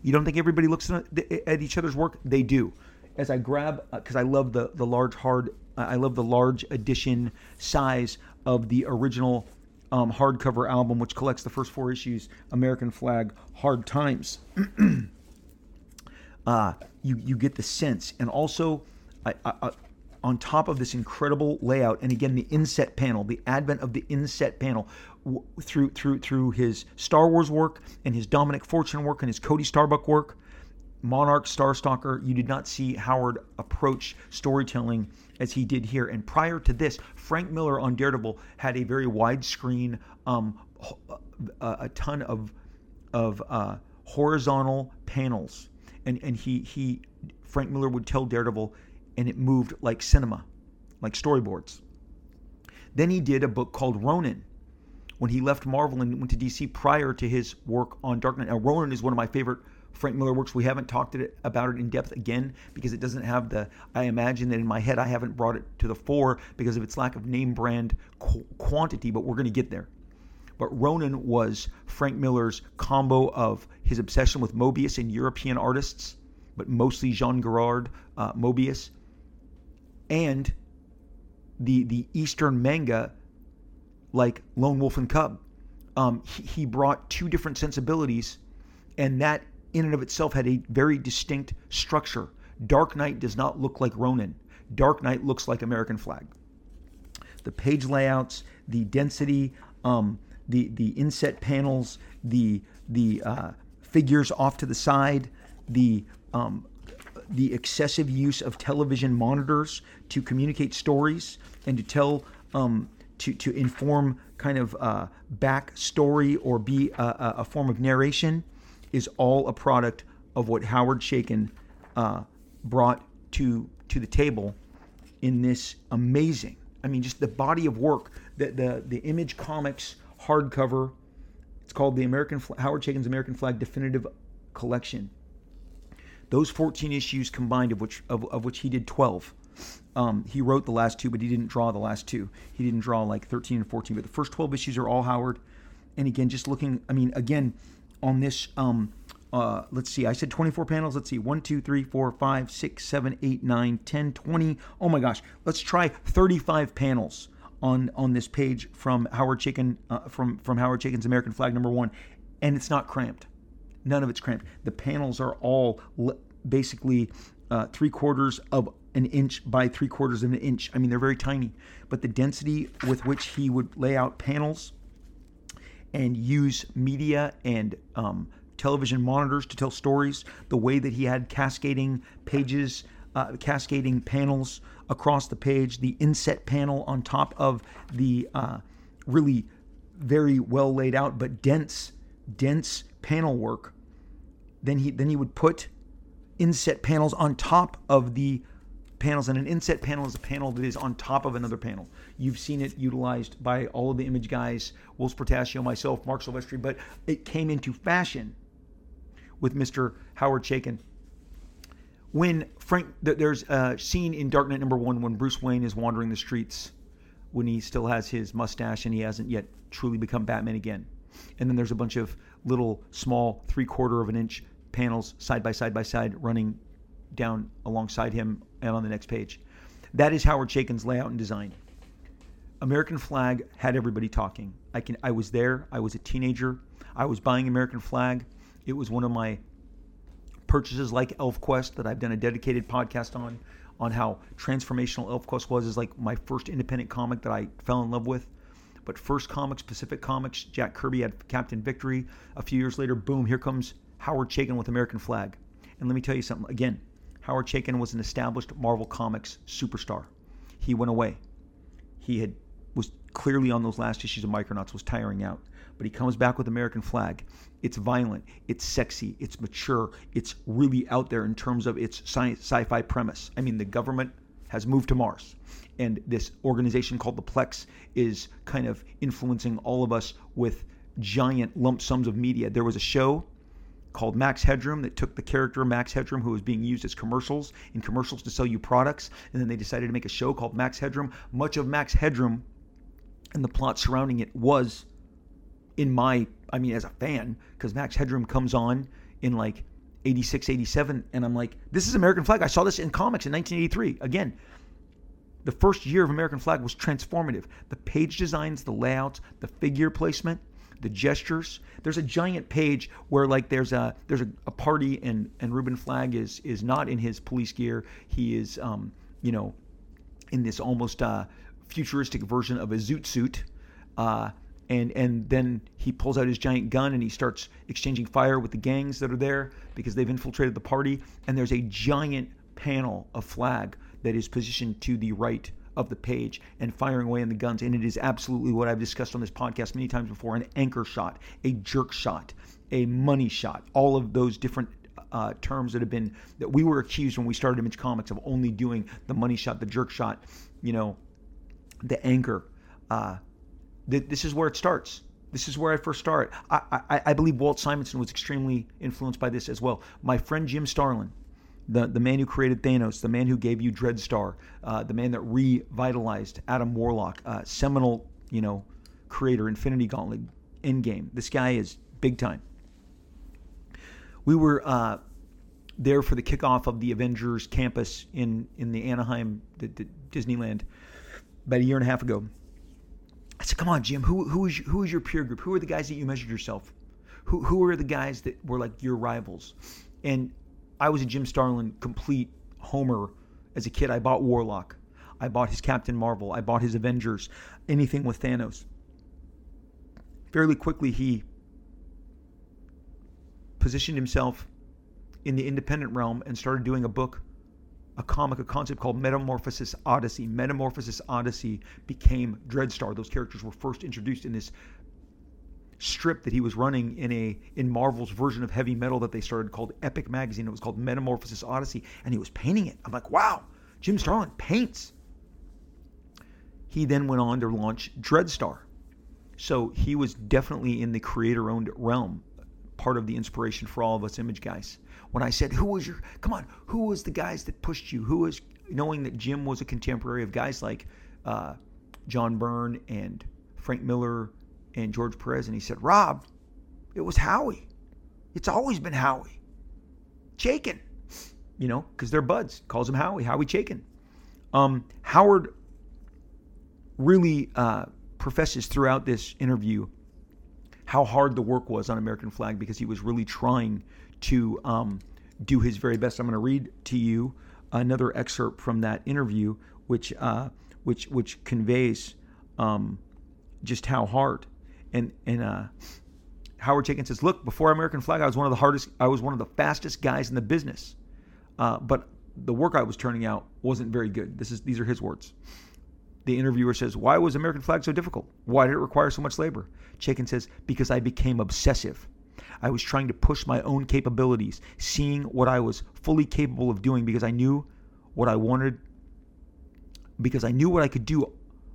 You don't think everybody looks at each other's work? They do. As I grab, because uh, I love the the large hard, uh, I love the large edition size of the original um, hardcover album, which collects the first four issues, American Flagg, Hard Times. uh, you you get the sense, and also I, I, on top of this incredible layout, and again the inset panel, the advent of the inset panel, through through through his Star Wars work and his Dominic Fortune work and his Cody Starbuck work, Monark, Starstalker, you did not see Howard approach storytelling as he did here. And prior to this, Frank Miller on Daredevil had a very widescreen, um, a, a ton of of uh, horizontal panels, and and he he Frank Miller would tell Daredevil, and it moved like cinema, like storyboards. Then he did a book called Ronin, when he left Marvel and went to DC prior to his work on Dark Knight. Now, Ronin is one of my favorite Frank Miller works. We haven't talked it, about it in depth again because it doesn't have the. I imagine that in my head I haven't brought it to the fore because of its lack of name brand qu- quantity, but we're going to get there. But Ronin was Frank Miller's combo of his obsession with Moebius and European artists, but mostly Jean Giraud uh, Moebius, and the the Eastern manga like Lone Wolf and Cub. Um, he, he brought two different sensibilities, and that in and of itself had a very distinct structure. Dark Knight does not look like Ronin. Dark Knight looks like American Flagg. The page layouts, the density, um, the the inset panels, the the uh, figures off to the side, the um, the excessive use of television monitors to communicate stories and to tell um, to to inform kind of uh, backstory or be a, a form of narration is all a product of what Howard Chaykin uh, brought to to the table in this amazing. I mean, just the body of work, the the, the Image Comics hardcover. It's called the American Howard Chaykin's American Flagg Definitive Collection. Those 14 issues combined, of which of, of which he did 12. Um, he wrote the last two, but he didn't draw the last two. He didn't draw like 13 and 14, but the first 12 issues are all Howard. And again, just looking, I mean, again, on this. Um, uh, let's see, I said 24 panels. Let's see, 1, 2, 3, 4, 5, 6, 7, 8, 9, 10, 20. Oh my gosh, let's try 35 panels on on this page from Howard Chaykin, uh, from, from Howard Chaykin's American Flagg number one. And it's not cramped. None of it's cramped. The panels are all basically uh, three quarters of an inch by three quarters of an inch. I mean, they're very tiny. But the density with which he would lay out panels and use media and um, television monitors to tell stories, the way that he had cascading pages, uh, cascading panels across the page, the inset panel on top of the uh, really very well laid out but dense, dense panel work. Then he then he would put inset panels on top of the panels. And an inset panel is a panel that is on top of another panel. You've seen it utilized by all of the image guys, Whilce Portacio, myself, Marc Silvestri, but it came into fashion with Mr. Howard Chaykin. When Frank, there's a scene in Dark Knight number one when Bruce Wayne is wandering the streets when he still has his mustache and he hasn't yet truly become Batman again. And then there's a bunch of little, small, three quarter of an inch panels side by side by side running down alongside him and on the next page. That is Howard Chaykin's layout and design. American Flagg had everybody talking. I can I was there. I was a teenager. I was buying American Flagg. It was one of my purchases like ElfQuest that I've done a dedicated podcast on on how transformational ElfQuest was is like my first independent comic that I fell in love with. But first comics, Pacific Comics, Jack Kirby had Captain Victory. A few years later, boom, here comes Howard Chaykin with American Flagg. And let me tell you something again, Howard Chaykin was an established Marvel Comics superstar. He went away. He had was clearly on those last issues of Micronauts was tiring out. But he comes back with American Flagg. It's violent, it's sexy, it's mature, it's really out there in terms of its sci- sci-fi premise. I mean, the government has moved to Mars, and this organization called the Plex is kind of influencing all of us with giant lump sums of media. There was a show called Max Headroom that took the character Max Headroom, who was being used as commercials in commercials to sell you products, and then they decided to make a show called Max Headroom. Much of Max Headroom and the plot surrounding it was, in my, I mean, as a fan, because Max Headroom comes on in like 86, 87, and I'm like, this is American Flagg. I saw this in comics in 1983. Again, the first year of American Flagg was transformative. The page designs, the layouts, the figure placement the gestures. There's a giant page where like there's a there's a, a party and and Reuben Flagg is is not in his police gear. He is um, you know in this almost uh, futuristic version of a zoot suit. Uh, and and then he pulls out his giant gun and he starts exchanging fire with the gangs that are there because they've infiltrated the party. And there's a giant panel of Flagg that is positioned to the right of the page and firing away on the guns. And it is absolutely what I've discussed on this podcast many times before an anchor shot, a jerk shot, a money shot, all of those different uh, terms that have been that we were accused when we started Image Comics of only doing the money shot, the jerk shot, you know, the anchor. Uh, th- this is where it starts. This is where I first start. I, I, I believe Walt Simonson was extremely influenced by this as well. My friend Jim Starlin, the, the man who created Thanos, the man who gave you Dreadstar, uh, the man that revitalized Adam Warlock, uh, seminal, you know, creator, Infinity Gauntlet, Endgame. This guy is big time. We were uh, there for the kickoff of the Avengers campus in in the Anaheim the, the Disneyland about a year and a half ago. I said, "Come on, Jim. Who who is who is your peer group? Who are the guys that you measured yourself? Who who are the guys that were like your rivals?" And I was a Jim Starlin complete homer as a kid. I bought Warlock. I bought his Captain Marvel. I bought his Avengers. Anything with Thanos. Fairly quickly, he positioned himself in the independent realm and started doing a book, a comic, a concept called Metamorphosis Odyssey. Metamorphosis Odyssey became Dreadstar. Those characters were first introduced in this strip that he was running in a in Marvel's version of heavy metal that they started called Epic Magazine. It was called Metamorphosis Odyssey, and he was painting it. I'm like, wow, Jim Starlin paints. He then went on to launch Dreadstar. So he was definitely in the creator-owned realm, part of the inspiration for all of us image guys. When I said, "Who was your? Come on, who was the guys that pushed you? Who was knowing that Jim was a contemporary of guys like uh, John Byrne and Frank Miller and George Perez, and he said, Rob, it was Howie. It's always been Howie. Chaykin, you know, because they're buds. Calls him Howie, Howie Chaykin. Um, Howard really uh, professes throughout this interview how hard the work was on American Flagg because he was really trying to um, do his very best. I'm going to read to you another excerpt from that interview, which uh, which which conveys um, just how hard and and uh, Howard Chaykin says, "Look, before American Flagg, I was one of the hardest. I was one of the fastest guys in the business, uh, but the work I was turning out wasn't very good. This is these are his words." The interviewer says, "Why was American Flagg so difficult? Why did it require so much labor?" Chaykin says, "Because I became obsessive. I was trying to push my own capabilities, seeing what I was fully capable of doing because I knew what I wanted, because I knew what I could do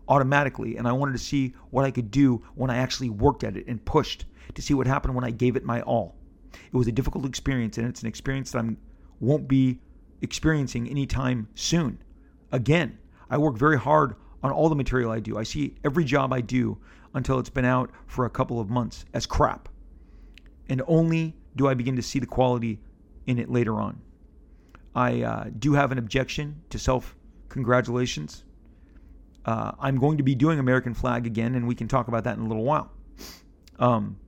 automatically, and I wanted to see what I could do when I actually worked at it and pushed to see what happened when I gave it my all. It was a difficult experience, and it's an experience that I won't be experiencing anytime soon. Again, I work very hard on all the material I do. I see every job I do until it's been out for a couple of months as crap. And only do I begin to see the quality in it later on. I uh, do have an objection to self congratulations. Uh, I'm going to be doing American Flagg again, and we can talk about that in a little while. Um,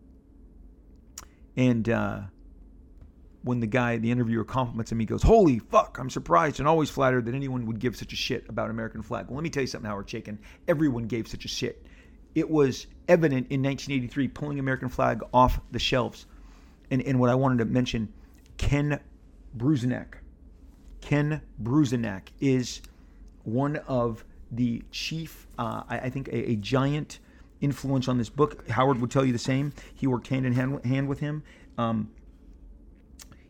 and uh, when the guy, the interviewer, compliments him, he goes, "Holy fuck! I'm surprised and always flattered that anyone would give such a shit about American Flagg." Well, let me tell you something, Howard Chaykin. Everyone gave such a shit. It was evident in 1983, pulling American Flagg off the shelves. And, and what I wanted to mention, Ken Bruzenak. Ken Bruzenak is one of the chief, uh, I, I, think, a, a, giant influence on this book. Howard would tell you the same. He worked hand in hand, hand with him. Um,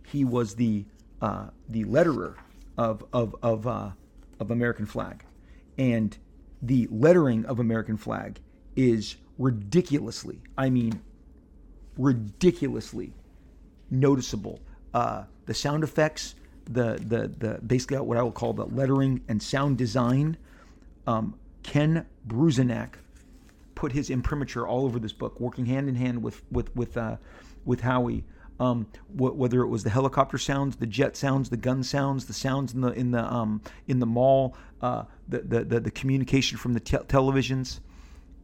he was the uh, the letterer of of of, uh, of American Flagg, and the lettering of American Flagg is ridiculously, I mean, ridiculously noticeable. Uh, the sound effects, the the the basically what I will call the lettering and sound design. Um, Ken Bruzenak put his imprimatur all over this book, working hand in hand with with with uh, with Howie. Um, wh- whether it was the helicopter sounds, the jet sounds, the gun sounds, the sounds in the in the um, in the mall, uh, the, the, the the communication from the te- televisions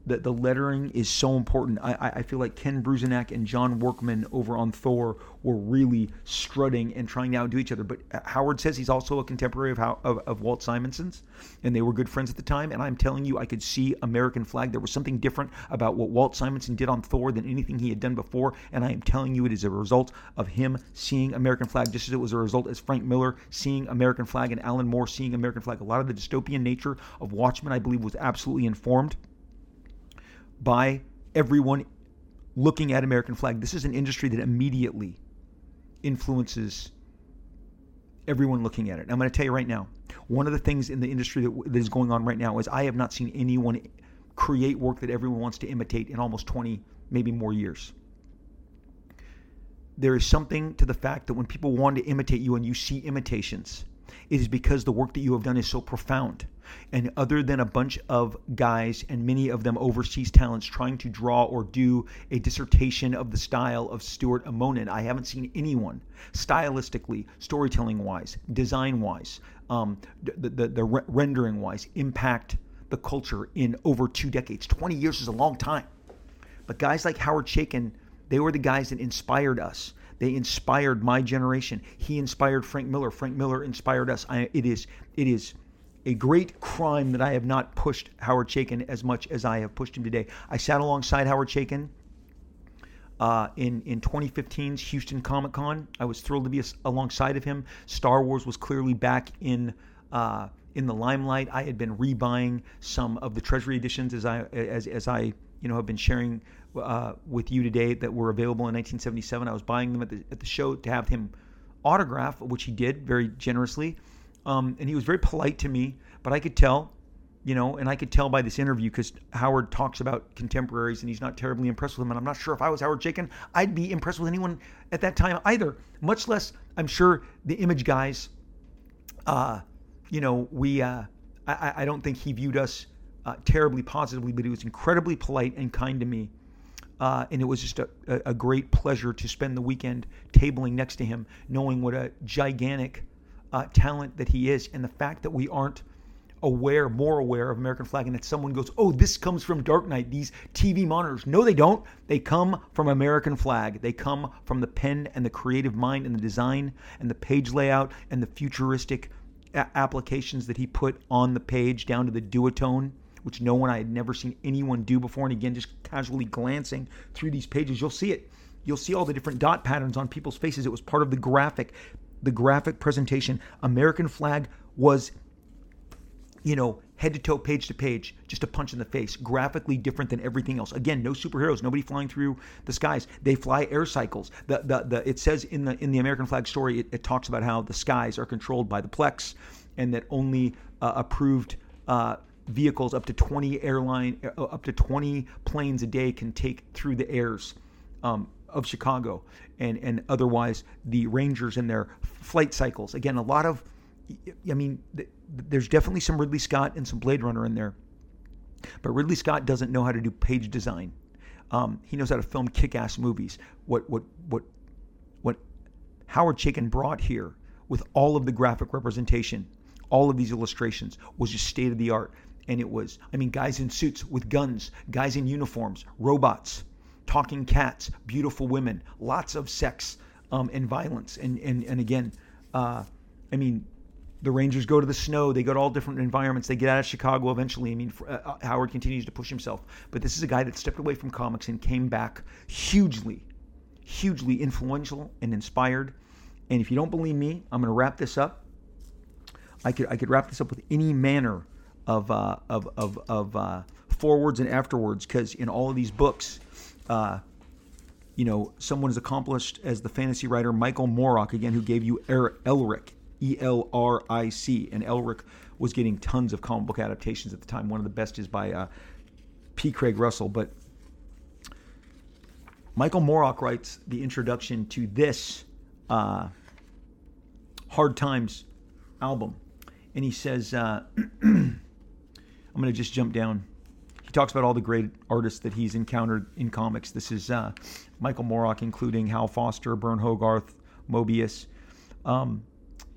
the, the lettering is so important. I, I feel like Ken Bruzenak and John Workman over on Thor were really strutting and trying to outdo each other. But uh, Howard says he's also a contemporary of, how, of, of Walt Simonson's, and they were good friends at the time. And I'm telling you, I could see American Flagg. There was something different about what Walt Simonson did on Thor than anything he had done before. And I am telling you, it is a result of him seeing American Flagg, just as it was a result as Frank Miller seeing American Flagg and Alan Moore seeing American Flagg. A lot of the dystopian nature of Watchmen, I believe, was absolutely informed by everyone looking at American Flagg. This is an industry that immediately influences everyone looking at it. I'm going to tell you right now, one of the things in the industry that, that is going on right now is I have not seen anyone create work that everyone wants to imitate in almost 20, maybe more years. There is something to the fact that when people want to imitate you and you see imitations, it is because the work that you have done is so profound and other than a bunch of guys and many of them overseas talents trying to draw or do a dissertation of the style of Stuart Immonen, I haven't seen anyone stylistically, storytelling wise, design wise, um, the, the, the re- rendering wise, impact the culture in over two decades. 20 years is a long time. But guys like Howard Chaykin, they were the guys that inspired us. They inspired my generation. He inspired Frank Miller. Frank Miller inspired us. I, it is it is a great crime that I have not pushed Howard Chaykin as much as I have pushed him today. I sat alongside Howard Chaykin uh, in in 2015's Houston Comic Con. I was thrilled to be alongside of him. Star Wars was clearly back in. Uh, in the limelight, I had been rebuying some of the Treasury editions as I as, as I you know have been sharing uh, with you today that were available in 1977. I was buying them at the at the show to have him autograph, which he did very generously. Um, and he was very polite to me, but I could tell, you know, and I could tell by this interview because Howard talks about contemporaries and he's not terribly impressed with them. And I'm not sure if I was Howard Chaykin, I'd be impressed with anyone at that time either. Much less, I'm sure the image guys. Uh, you know, we. Uh, I, I don't think he viewed us uh, terribly positively, but he was incredibly polite and kind to me. Uh, and it was just a, a, great pleasure to spend the weekend tabling next to him, knowing what a gigantic uh, talent that he is, and the fact that we aren't aware, more aware of American Flagg, and that someone goes, "Oh, this comes from Dark Knight." These TV monitors. No, they don't. They come from American Flagg. They come from the pen and the creative mind and the design and the page layout and the futuristic a- applications that he put on the page down to the duotone which no one I had never seen anyone do before. And again, just casually glancing through these pages, you'll see it. You'll see all the different dot patterns on people's faces. It was part of the graphic the graphic presentation. American Flagg was, you know, head to toe, page to page, just a punch in the face, graphically different than everything else. Again, no superheroes, nobody flying through the skies. They fly air cycles. The, the, the, it says in the in the American Flagg story, it, it talks about how the skies are controlled by the Plex, and that only uh, approved uh, vehicles up to 20 airline, uh, up to 20 planes a day can take through the airs. Um, of Chicago and and otherwise the Rangers and their flight cycles. Again, a lot of I mean, there's definitely some Ridley Scott and some Blade Runner in there, but Ridley Scott doesn't know how to do page design. Um, he knows how to film kick-ass movies. What what what what Howard Chaykin brought here with all of the graphic representation, all of these illustrations was just state of the art. And it was, I mean, guys in suits with guns, guys in uniforms, robots, talking cats, beautiful women, lots of sex um, and violence. And and and again, uh, I mean, the Rangers go to the snow. They go to all different environments. They get out of Chicago eventually. I mean, uh, uh, Howard continues to push himself. But this is a guy that stepped away from comics and came back hugely, hugely influential and inspired. And if you don't believe me, I'm going to wrap this up. I could I could wrap this up with any manner of uh, of of, of uh, forwards and afterwards because in all of these books, uh, you know, someone as accomplished as the fantasy writer Michael Moorcock again, who gave you er- Elric E L R I C. And Elric was getting tons of comic book adaptations at the time. One of the best is by uh, P. Craig Russell. But Michael Moorcock writes the introduction to this uh, Hard Times album. And he says, uh, I'm going to just jump down. He talks about all the great artists that he's encountered in comics. This is uh, Michael Moorcock, including Hal Foster, Burne Hogarth, Moebius. Um,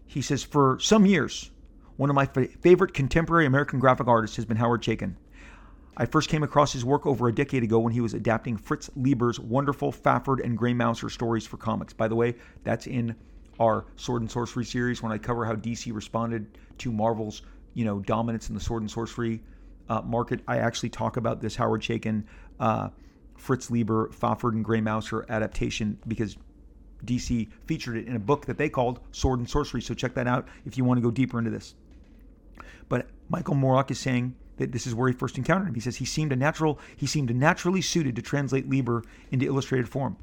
he says, For some years, one of my favorite contemporary American graphic artists has been Howard Chaykin. I first came across his work over a decade ago when he was adapting Fritz Leiber's wonderful Fafhrd and Grey Mouser stories for comics. By the way, that's in our Sword and Sorcery series when I cover how DC responded to Marvel's, you know, dominance in the sword and sorcery uh, market. I actually talk about this Howard Chaykin, uh, Fritz Leiber, Fafhrd and Grey Mouser adaptation because DC featured it in a book that they called Sword and Sorcery. So check that out if you want to go deeper into this. But Michael Moorcock is saying that this is where he first encountered him. He says he seemed a natural, he seemed naturally suited to translate Leiber into illustrated form.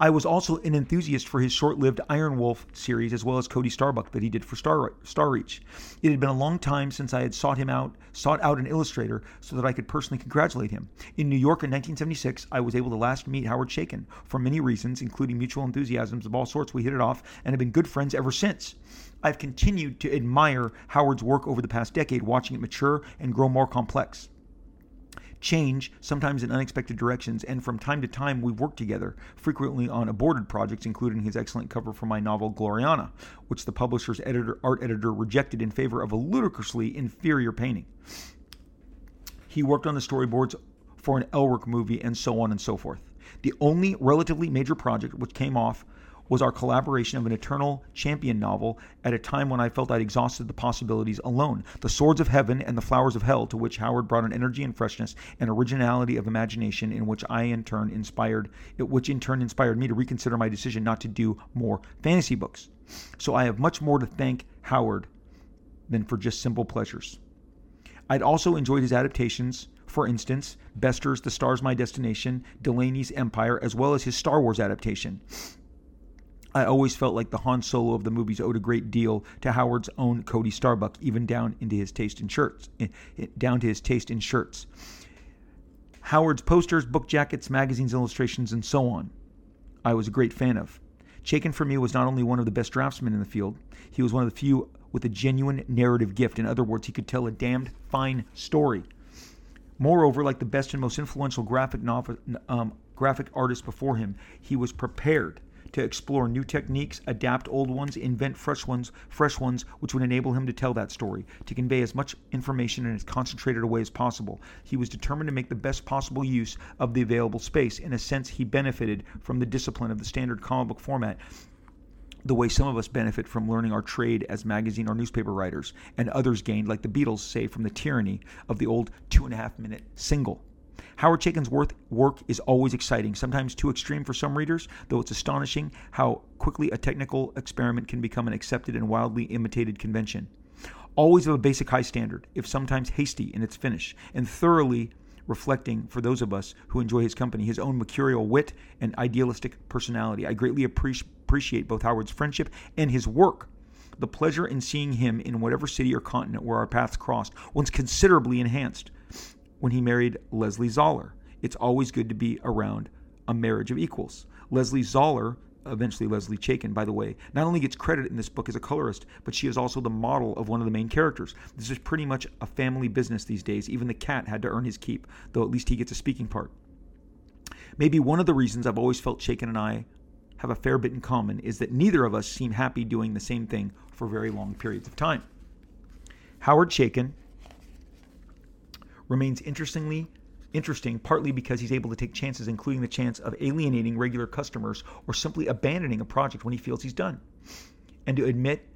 I was also an enthusiast for his short lived Iron Wolf series as well as Cody Starbuck that he did for Star, Star Reach. It had been a long time since I had sought him out, sought out an illustrator so that I could personally congratulate him. In New York in 1976, I was able to last meet Howard Chaykin. For many reasons, including mutual enthusiasms of all sorts, we hit it off and have been good friends ever since. I've continued to admire Howard's work over the past decade, watching it mature and grow more complex change, sometimes in unexpected directions, and from time to time we've worked together, frequently on aborted projects, including his excellent cover for my novel Gloriana, which the publisher's editor, art editor rejected in favor of a ludicrously inferior painting. He worked on the storyboards for an Elric movie, and so on and so forth. The only relatively major project which came off was our collaboration of an Eternal Champion novel at a time when I felt I'd exhausted the possibilities alone. The Swords of Heaven and the Flowers of Hell, to which Howard brought an energy and freshness and originality of imagination in which I in turn inspired, which in turn inspired me to reconsider my decision not to do more fantasy books. So I have much more to thank Howard than for just simple pleasures. I'd also enjoyed his adaptations for instance, Bester's The Star's My Destination, Delany's Empire, as well as his Star Wars adaptation. I always felt like the Han Solo of the movies owed a great deal to Howard's own Cody Starbuck, even down into his taste in shirts, eh, eh, down to his taste in shirts. Howard's posters, book jackets, magazines, illustrations, and so on. I was a great fan of. Chaykin for me was not only one of the best draftsmen in the field, he was one of the few with a genuine narrative gift. In other words, he could tell a damned fine story. Moreover, like the best and most influential graphic novel, um, graphic artists before him, he was prepared to explore new techniques, adapt old ones, invent fresh ones, fresh ones which would enable him to tell that story, to convey as much information in as concentrated a way as possible. He was determined to make the best possible use of the available space. In a sense, he benefited from the discipline of the standard comic book format the way some of us benefit from learning our trade as magazine or newspaper writers, and others gained, like the Beatles say, from the tyranny of the old two and a half minute single. Howard Chaykin's work is always exciting, sometimes too extreme for some readers, though it's astonishing how quickly a technical experiment can become an accepted and wildly imitated convention. always of a basic high standard, if sometimes hasty in its finish, and thoroughly reflecting, for those of us who enjoy his company, his own mercurial wit and idealistic personality. I greatly appreciate both Howard's friendship and his work. The pleasure in seeing him in whatever city or continent where our paths crossed was considerably enhanced when he married Leslie Zoller. It's always good to be around a marriage of equals. Leslie Zoller eventually Leslie Chaykin, by the way, not only gets credit in this book as a colorist, but she is also the model of one of the main characters. This is pretty much a family business these days. Even the cat had to earn his keep, though at least he gets a speaking part. Maybe one of the reasons I've always felt Chaykin and I have a fair bit in common is that neither of us seem happy doing the same thing for very long periods of time. Howard Chaykin remains interestingly interesting partly because he's able to take chances, including the chance of alienating regular customers or simply abandoning a project when he feels he's done, and to admit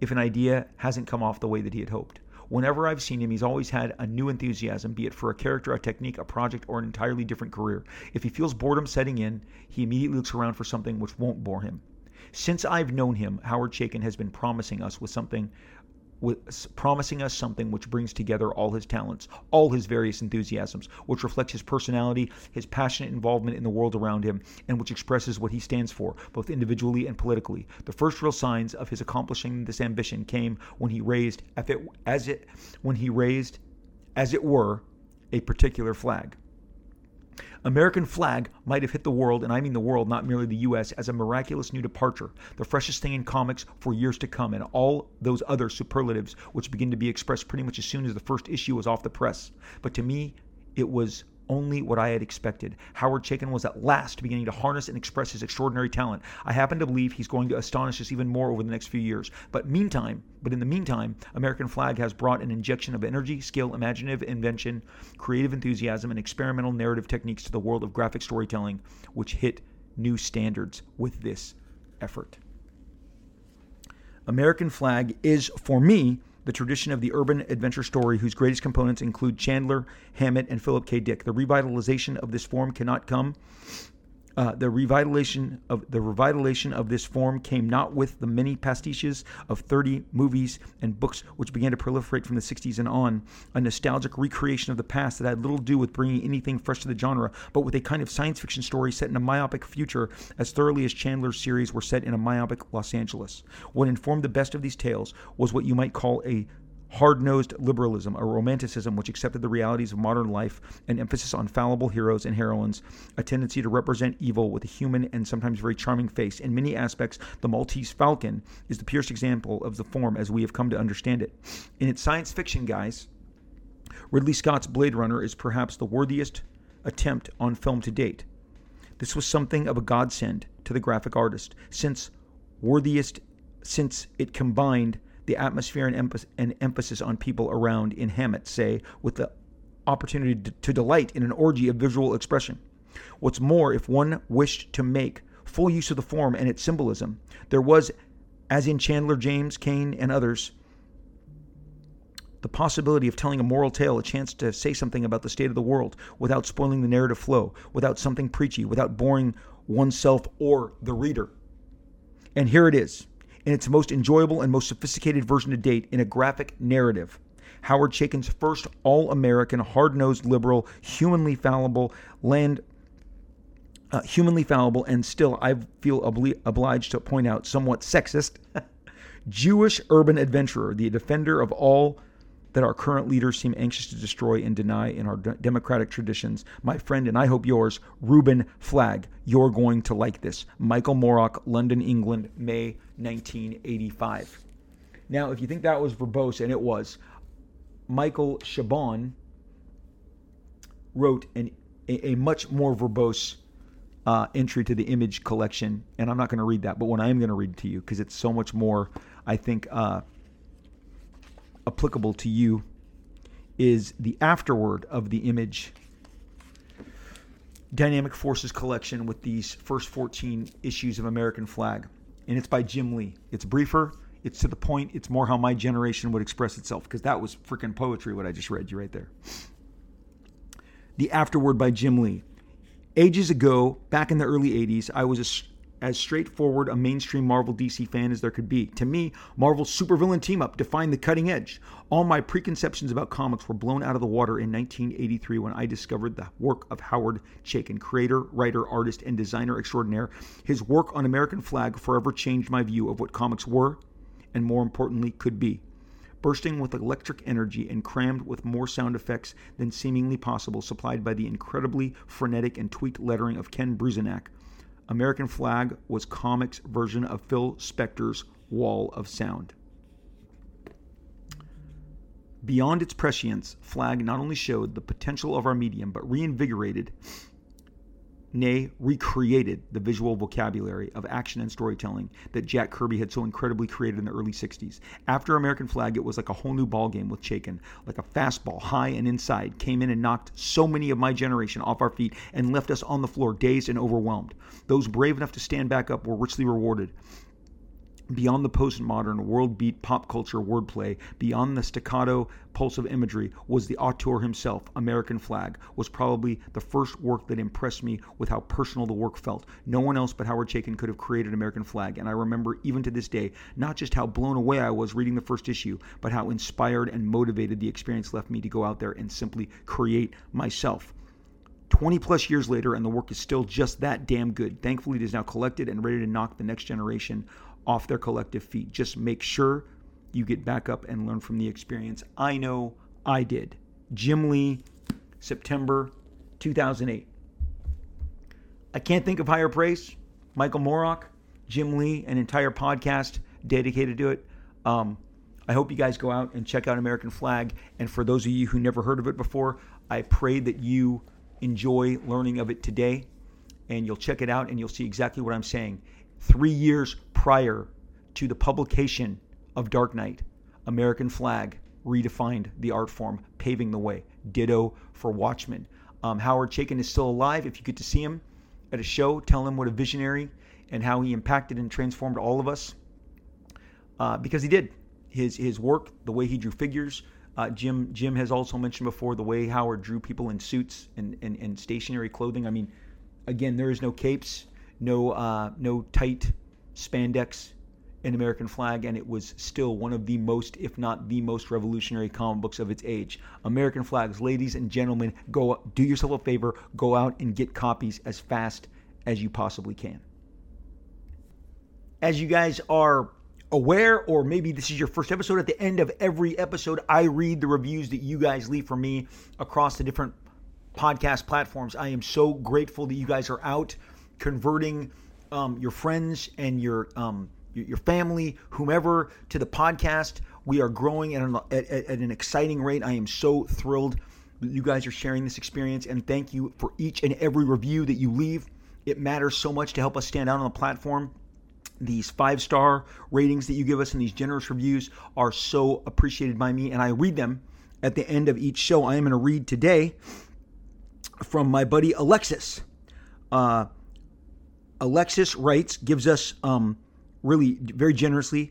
if an idea hasn't come off the way that he had hoped. Whenever I've seen him, he's always had a new enthusiasm, be it for a character, a technique, a project, or an entirely different career. If he feels boredom setting in, he immediately looks around for something which won't bore him. Since I've known him, Howard Chaykin has been promising us with something with promising us something which brings together all his talents, all his various enthusiasms, which reflects his personality, his passionate involvement in the world around him, and which expresses what he stands for, both individually and politically. The first real signs of his accomplishing this ambition came when he raised, as it, when he raised, as it were, a particular flag. American Flagg might have hit the world, and I mean the world, not merely the US, as a miraculous new departure, the freshest thing in comics for years to come, and all those other superlatives which begin to be expressed pretty much as soon as the first issue was off the press. But to me, it was only what I had expected. Howard Chaykin was at last beginning to harness and express his extraordinary talent. I happen to believe he's going to astonish us even more over the next few years. But meantime, but in the meantime, American Flagg has brought an injection of energy, skill, imaginative invention, creative enthusiasm, and experimental narrative techniques to the world of graphic storytelling, which hit new standards with this effort. American Flagg is, for me, the tradition of the urban adventure story whose greatest components include Chandler, Hammett, and Philip K. Dick. The revitalization of this form cannot come uh, the revitalization of the revitalization of this form came not with the many pastiches of 30 movies and books which began to proliferate from the 60s and on, a nostalgic recreation of the past that had little to do with bringing anything fresh to the genre, but with a kind of science fiction story set in a myopic future as thoroughly as Chandler's series were set in a myopic Los Angeles. What informed the best of these tales was what you might call a hard nosed liberalism, a romanticism which accepted the realities of modern life, an emphasis on fallible heroes and heroines, a tendency to represent evil with a human and sometimes very charming face. In many aspects, the Maltese Falcon is the purest example of the form as we have come to understand it. In its science fiction guise, Ridley Scott's Blade Runner is perhaps the worthiest attempt on film to date. This was something of a godsend to the graphic artist, since worthiest since it combined the atmosphere and, emph- and emphasis on people around in Hammett, say, with the opportunity to, to delight in an orgy of visual expression. What's more, if one wished to make full use of the form and its symbolism, there was, as in Chandler, James, Cain, and others, the possibility of telling a moral tale, a chance to say something about the state of the world without spoiling the narrative flow, without something preachy, without boring oneself or the reader. And here it is in its most enjoyable and most sophisticated version to date in a graphic narrative. Howard Chaykin's first all American, hard nosed liberal, humanly fallible, land. Uh, humanly fallible, and still, I feel obli- obliged to point out, somewhat sexist, Jewish urban adventurer, the defender of all that our current leaders seem anxious to destroy and deny in our democratic traditions. My friend, and I hope yours, Reuben Flagg. You're going to like this. Michael Moorcock, London, England, May 1985. Now, if you think that was verbose, and it was, Michael Chabon wrote an, a, a much more verbose uh, entry to the image collection, and I'm not going to read that, but what I am going to read to you because it's so much more, I think, uh, applicable to you is the afterword of the image Dynamic Forces collection with these first 14 issues of American Flagg. And it's by Jim Lee. It's briefer, it's to the point, it's more how my generation would express itself, because that was freaking poetry, what I just read you right there. The afterword by Jim Lee. Ages ago, back in the early 80s, I was a as straightforward a mainstream Marvel DC fan as there could be. To me, Marvel's supervillain team up defined the cutting edge. All my preconceptions about comics were blown out of the water in 1983 when I discovered the work of Howard Chaykin, creator, writer, artist, and designer extraordinaire. His work on American Flagg forever changed my view of what comics were and, more importantly, could be bursting with electric energy and crammed with more sound effects than seemingly possible, supplied by the incredibly frenetic and tweaked lettering of Ken Bruzenak. American Flagg was comics' version of Phil Spector's Wall of Sound. Beyond its prescience, Flagg not only showed the potential of our medium, but reinvigorated nay, recreated the visual vocabulary of action and storytelling that Jack Kirby had so incredibly created in the early 60s. After American Flagg, it was like a whole new ballgame with Chaykin. Like a fastball, high and inside, came in and knocked so many of my generation off our feet and left us on the floor, dazed and overwhelmed. Those brave enough to stand back up were richly rewarded beyond the postmodern world beat pop culture wordplay, beyond the staccato pulse of imagery, was the auteur himself. American Flagg was probably the first work that impressed me with how personal the work felt. No one else but Howard Chaykin could have created American Flagg, and I remember even to this day not just how blown away I was reading the first issue, but how inspired and motivated the experience left me to go out there and simply create myself. 20 plus years later, and the work is still just that damn good. Thankfully, it is now collected and ready to knock the next generation off their collective feet. Just make sure you get back up and learn from the experience. I know I did. Jim Lee, September 2008. I can't think of higher praise. Michael Moorcock, Jim Lee, an entire podcast dedicated to it. Um, I hope you guys go out and check out American Flagg. And for those of you who never heard of it before, I pray that you enjoy learning of it today and you'll check it out and you'll see exactly what I'm saying three years prior to the publication of Dark Knight, American Flagg redefined the art form, paving the way. Ditto for Watchmen. Um, Howard Chaykin is still alive. If you get to see him at a show, tell him what a visionary and how he impacted and transformed all of us. Uh, because he did. His his work, the way he drew figures. Uh, Jim Jim has also mentioned before the way Howard drew people in suits and, and, and stationary clothing. I mean, again, there is no capes no uh, no tight spandex in American Flagg, and it was still one of the most, if not the most revolutionary comic books of its age. American Flaggs, ladies and gentlemen, go do yourself a favor, go out and get copies as fast as you possibly can. As you guys are aware, or maybe this is your first episode, at the end of every episode, I read the reviews that you guys leave for me across the different podcast platforms. I am so grateful that you guys are out converting um, your friends and your um, your family, whomever, to the podcast. We are growing at an, at, at an exciting rate. I am so thrilled that you guys are sharing this experience, and thank you for each and every review that you leave. It matters so much to help us stand out on the platform. These five star ratings that you give us and these generous reviews are so appreciated by me, and I read them at the end of each show. I am going to read today from my buddy Alexis. Uh, Alexis writes, gives us um, really very generously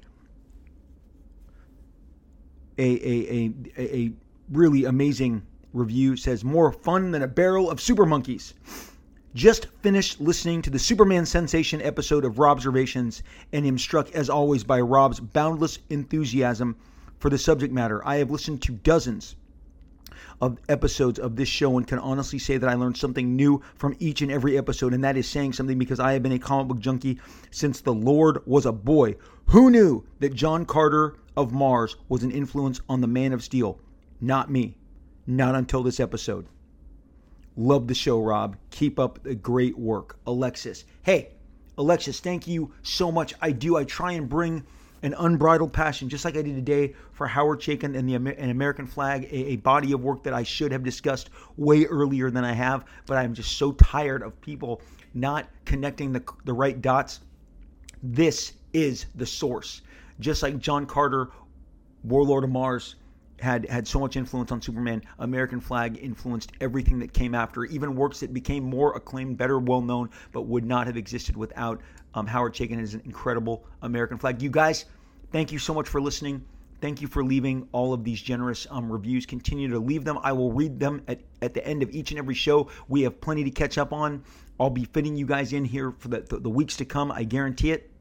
a, a, a, a really amazing review. Says, more fun than a barrel of super monkeys. Just finished listening to the Superman Sensation episode of Robservations and am struck as always by Rob's boundless enthusiasm for the subject matter. I have listened to dozens of episodes of this show and can honestly say that I learned something new from each and every episode, and that is saying something because I have been a comic book junkie since the Lord was a boy. Who knew that John Carter of Mars was an influence on the Man of Steel? Not me. Not until this episode. Love the show, Rob. Keep up the great work. Alexis. Hey, Alexis, thank you so much. I do. I try and bring an unbridled passion, just like I did today for Howard Chaykin and the an American Flagg, a, a, body of work that I should have discussed way earlier than I have. But I'm just so tired of people not connecting the, the right dots. This is the source. Just like John Carter, Warlord of Mars, had had so much influence on Superman. American Flagg influenced everything that came after, even works that became more acclaimed, better, well known, but would not have existed without um, Howard Chaykin and his incredible American Flagg. You guys, thank you so much for listening. Thank you for leaving all of these generous um, reviews. Continue to leave them. I will read them at, at the end of each and every show. We have plenty to catch up on. I'll be fitting you guys in here for the, the, the weeks to come. I guarantee it.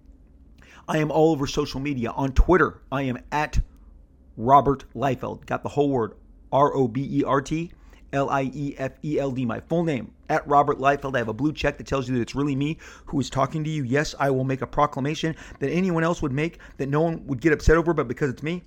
I am all over social media. On Twitter, I am at Robert Liefeld. Got the whole word R O B E R T L I E F E L D. My full name at Robert Liefeld. I have a blue check that tells you that it's really me who is talking to you. Yes, I will make a proclamation that anyone else would make that no one would get upset over, but because it's me,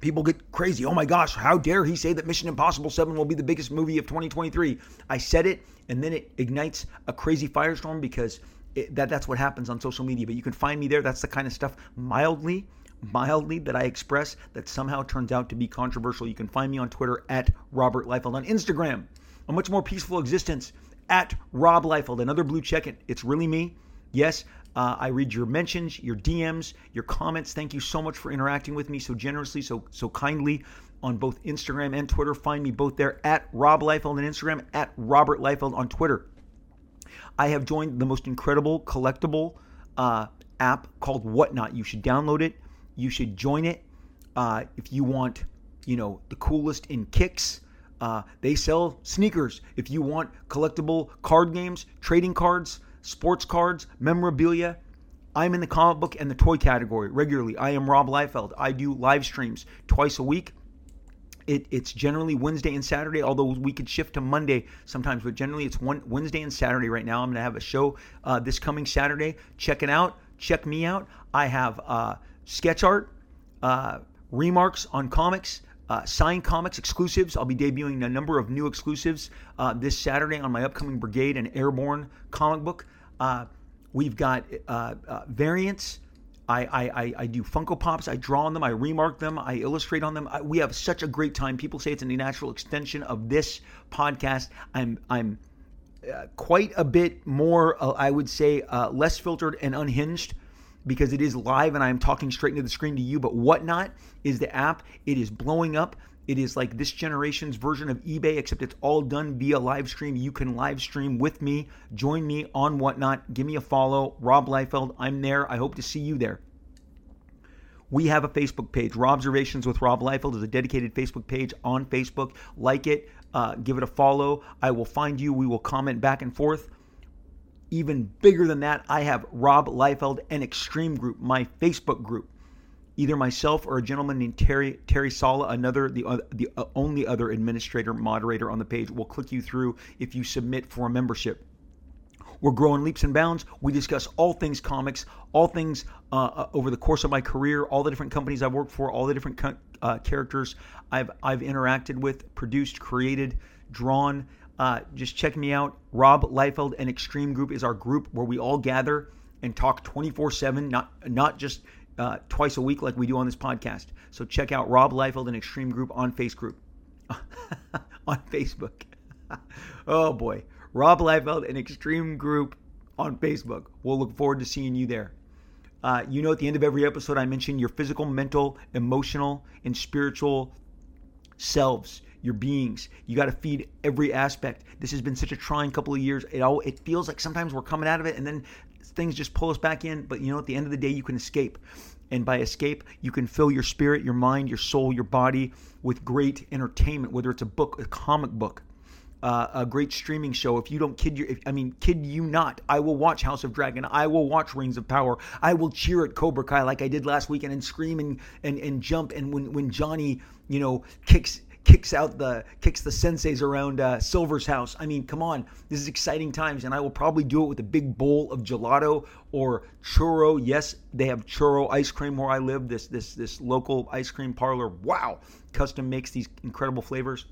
people get crazy. Oh my gosh, how dare he say that Mission Impossible 7 will be the biggest movie of 2023? I said it, and then it ignites a crazy firestorm because it, that that's what happens on social media. But you can find me there. That's the kind of stuff mildly mildly that I express that somehow turns out to be controversial. You can find me on Twitter at Robert Liefeld. On Instagram, a much more peaceful existence at Rob Liefeld. Another blue check. It. It's really me. Yes, uh, I read your mentions, your DMs, your comments. Thank you so much for interacting with me so generously, so so kindly on both Instagram and Twitter. Find me both there at Rob Liefeld on Instagram, at Robert Liefeld on Twitter. I have joined the most incredible collectible uh, app called Whatnot. You should download it you should join it. Uh, if you want, you know, the coolest in kicks, uh, they sell sneakers. If you want collectible card games, trading cards, sports cards, memorabilia, I'm in the comic book and the toy category regularly. I am Rob Liefeld. I do live streams twice a week. It, it's generally Wednesday and Saturday, although we could shift to Monday sometimes, but generally it's one Wednesday and Saturday right now. I'm going to have a show uh, this coming Saturday. Check it out. Check me out. I have uh, sketch art, uh, remarks on comics, uh, signed comics exclusives. I'll be debuting a number of new exclusives uh, this Saturday on my upcoming Brigade and Airborne comic book. Uh, we've got uh, uh, variants. I, I, I, do Funko Pops. I draw on them. I remark them. I illustrate on them. I, we have such a great time. People say it's a natural extension of this podcast. I'm I'm uh, quite a bit more, I would say, less filtered and unhinged because it is live and I'm talking straight into the screen to you. But Whatnot is the app. It is blowing up. It is like this generation's version of eBay, except it's all done via live stream. You can live stream with me. Join me on Whatnot. Give me a follow. Rob Liefeld. I'm there. I hope to see you there. We have a Facebook page. Robservations with Rob Liefeld is a dedicated Facebook page on Facebook. Like it, uh, give it a follow. I will find you. We will comment back and forth. Even bigger than that, I have Rob Liefeld and Extreme Group, my Facebook group. Either myself or a gentleman named Terry Terry Sala, another the uh, the uh, only other administrator moderator on the page, will click you through if you submit for a membership. We're growing leaps and bounds. We discuss all things comics, all things uh, uh over the course of my career, all the different companies I've worked for, all the different uh, characters I've I've interacted with, produced, created, drawn, uh, just check me out. Rob Liefeld and Extreme Group is our group where we all gather and talk 24 7, not, not just uh, twice a week like we do on this podcast. So check out Rob Liefeld and Extreme Group on Face Group. on Facebook. oh boy. Rob Liefeld and Extreme Group on Facebook. We'll look forward to seeing you there. Uh, you know, at the end of every episode, I mention your physical, mental, emotional, and spiritual selves your beings. You got to feed every aspect. This has been such a trying couple of years. It all it feels like sometimes we're coming out of it and then things just pull us back in, but you know at the end of the day you can escape. And by escape, you can fill your spirit, your mind, your soul, your body with great entertainment, whether it's a book, a comic book, uh, a great streaming show. If you don't kid your, if, I mean, kid you not, I will watch House of Dragon. I will watch Rings of Power. I will cheer at Cobra Kai like I did last weekend and scream and, and, and jump. And when, when Johnny, you know, kicks kicks out the kicks the senseis around uh, Silver's house. I mean, come on, this is exciting times, and I will probably do it with a big bowl of gelato or churro. Yes, they have churro ice cream where I live. This this this local ice cream parlor. Wow, custom makes these incredible flavors.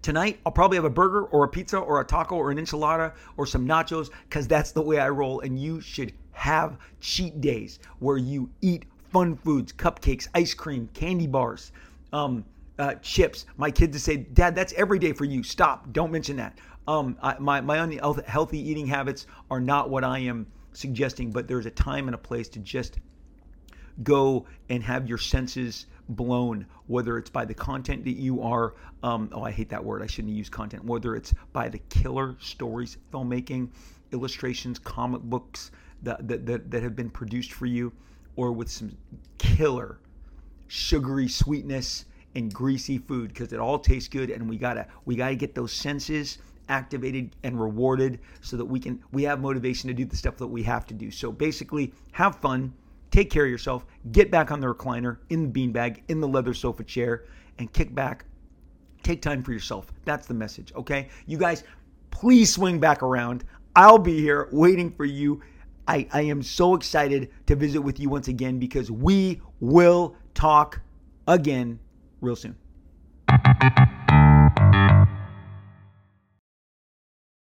Tonight, I'll probably have a burger or a pizza or a taco or an enchilada or some nachos because that's the way I roll. And you should have cheat days where you eat fun foods, cupcakes, ice cream, candy bars. Um, uh, chips. My kids would say, Dad, that's every day for you. Stop. Don't mention that. Um, I, my, my unhealthy eating habits are not what I am suggesting, but there's a time and a place to just go and have your senses blown, whether it's by the content that you are, um, oh, I hate that word. I shouldn't use content. Whether it's by the killer stories, filmmaking, illustrations, comic books that, that, that, that have been produced for you, or with some killer sugary sweetness and greasy food because it all tastes good and we gotta we gotta get those senses activated and rewarded so that we can we have motivation to do the stuff that we have to do. So basically have fun take care of yourself get back on the recliner in the beanbag in the leather sofa chair and kick back. Take time for yourself. That's the message okay? You guys please swing back around. I'll be here waiting for you. I, I am so excited to visit with you once again because we will talk again real soon.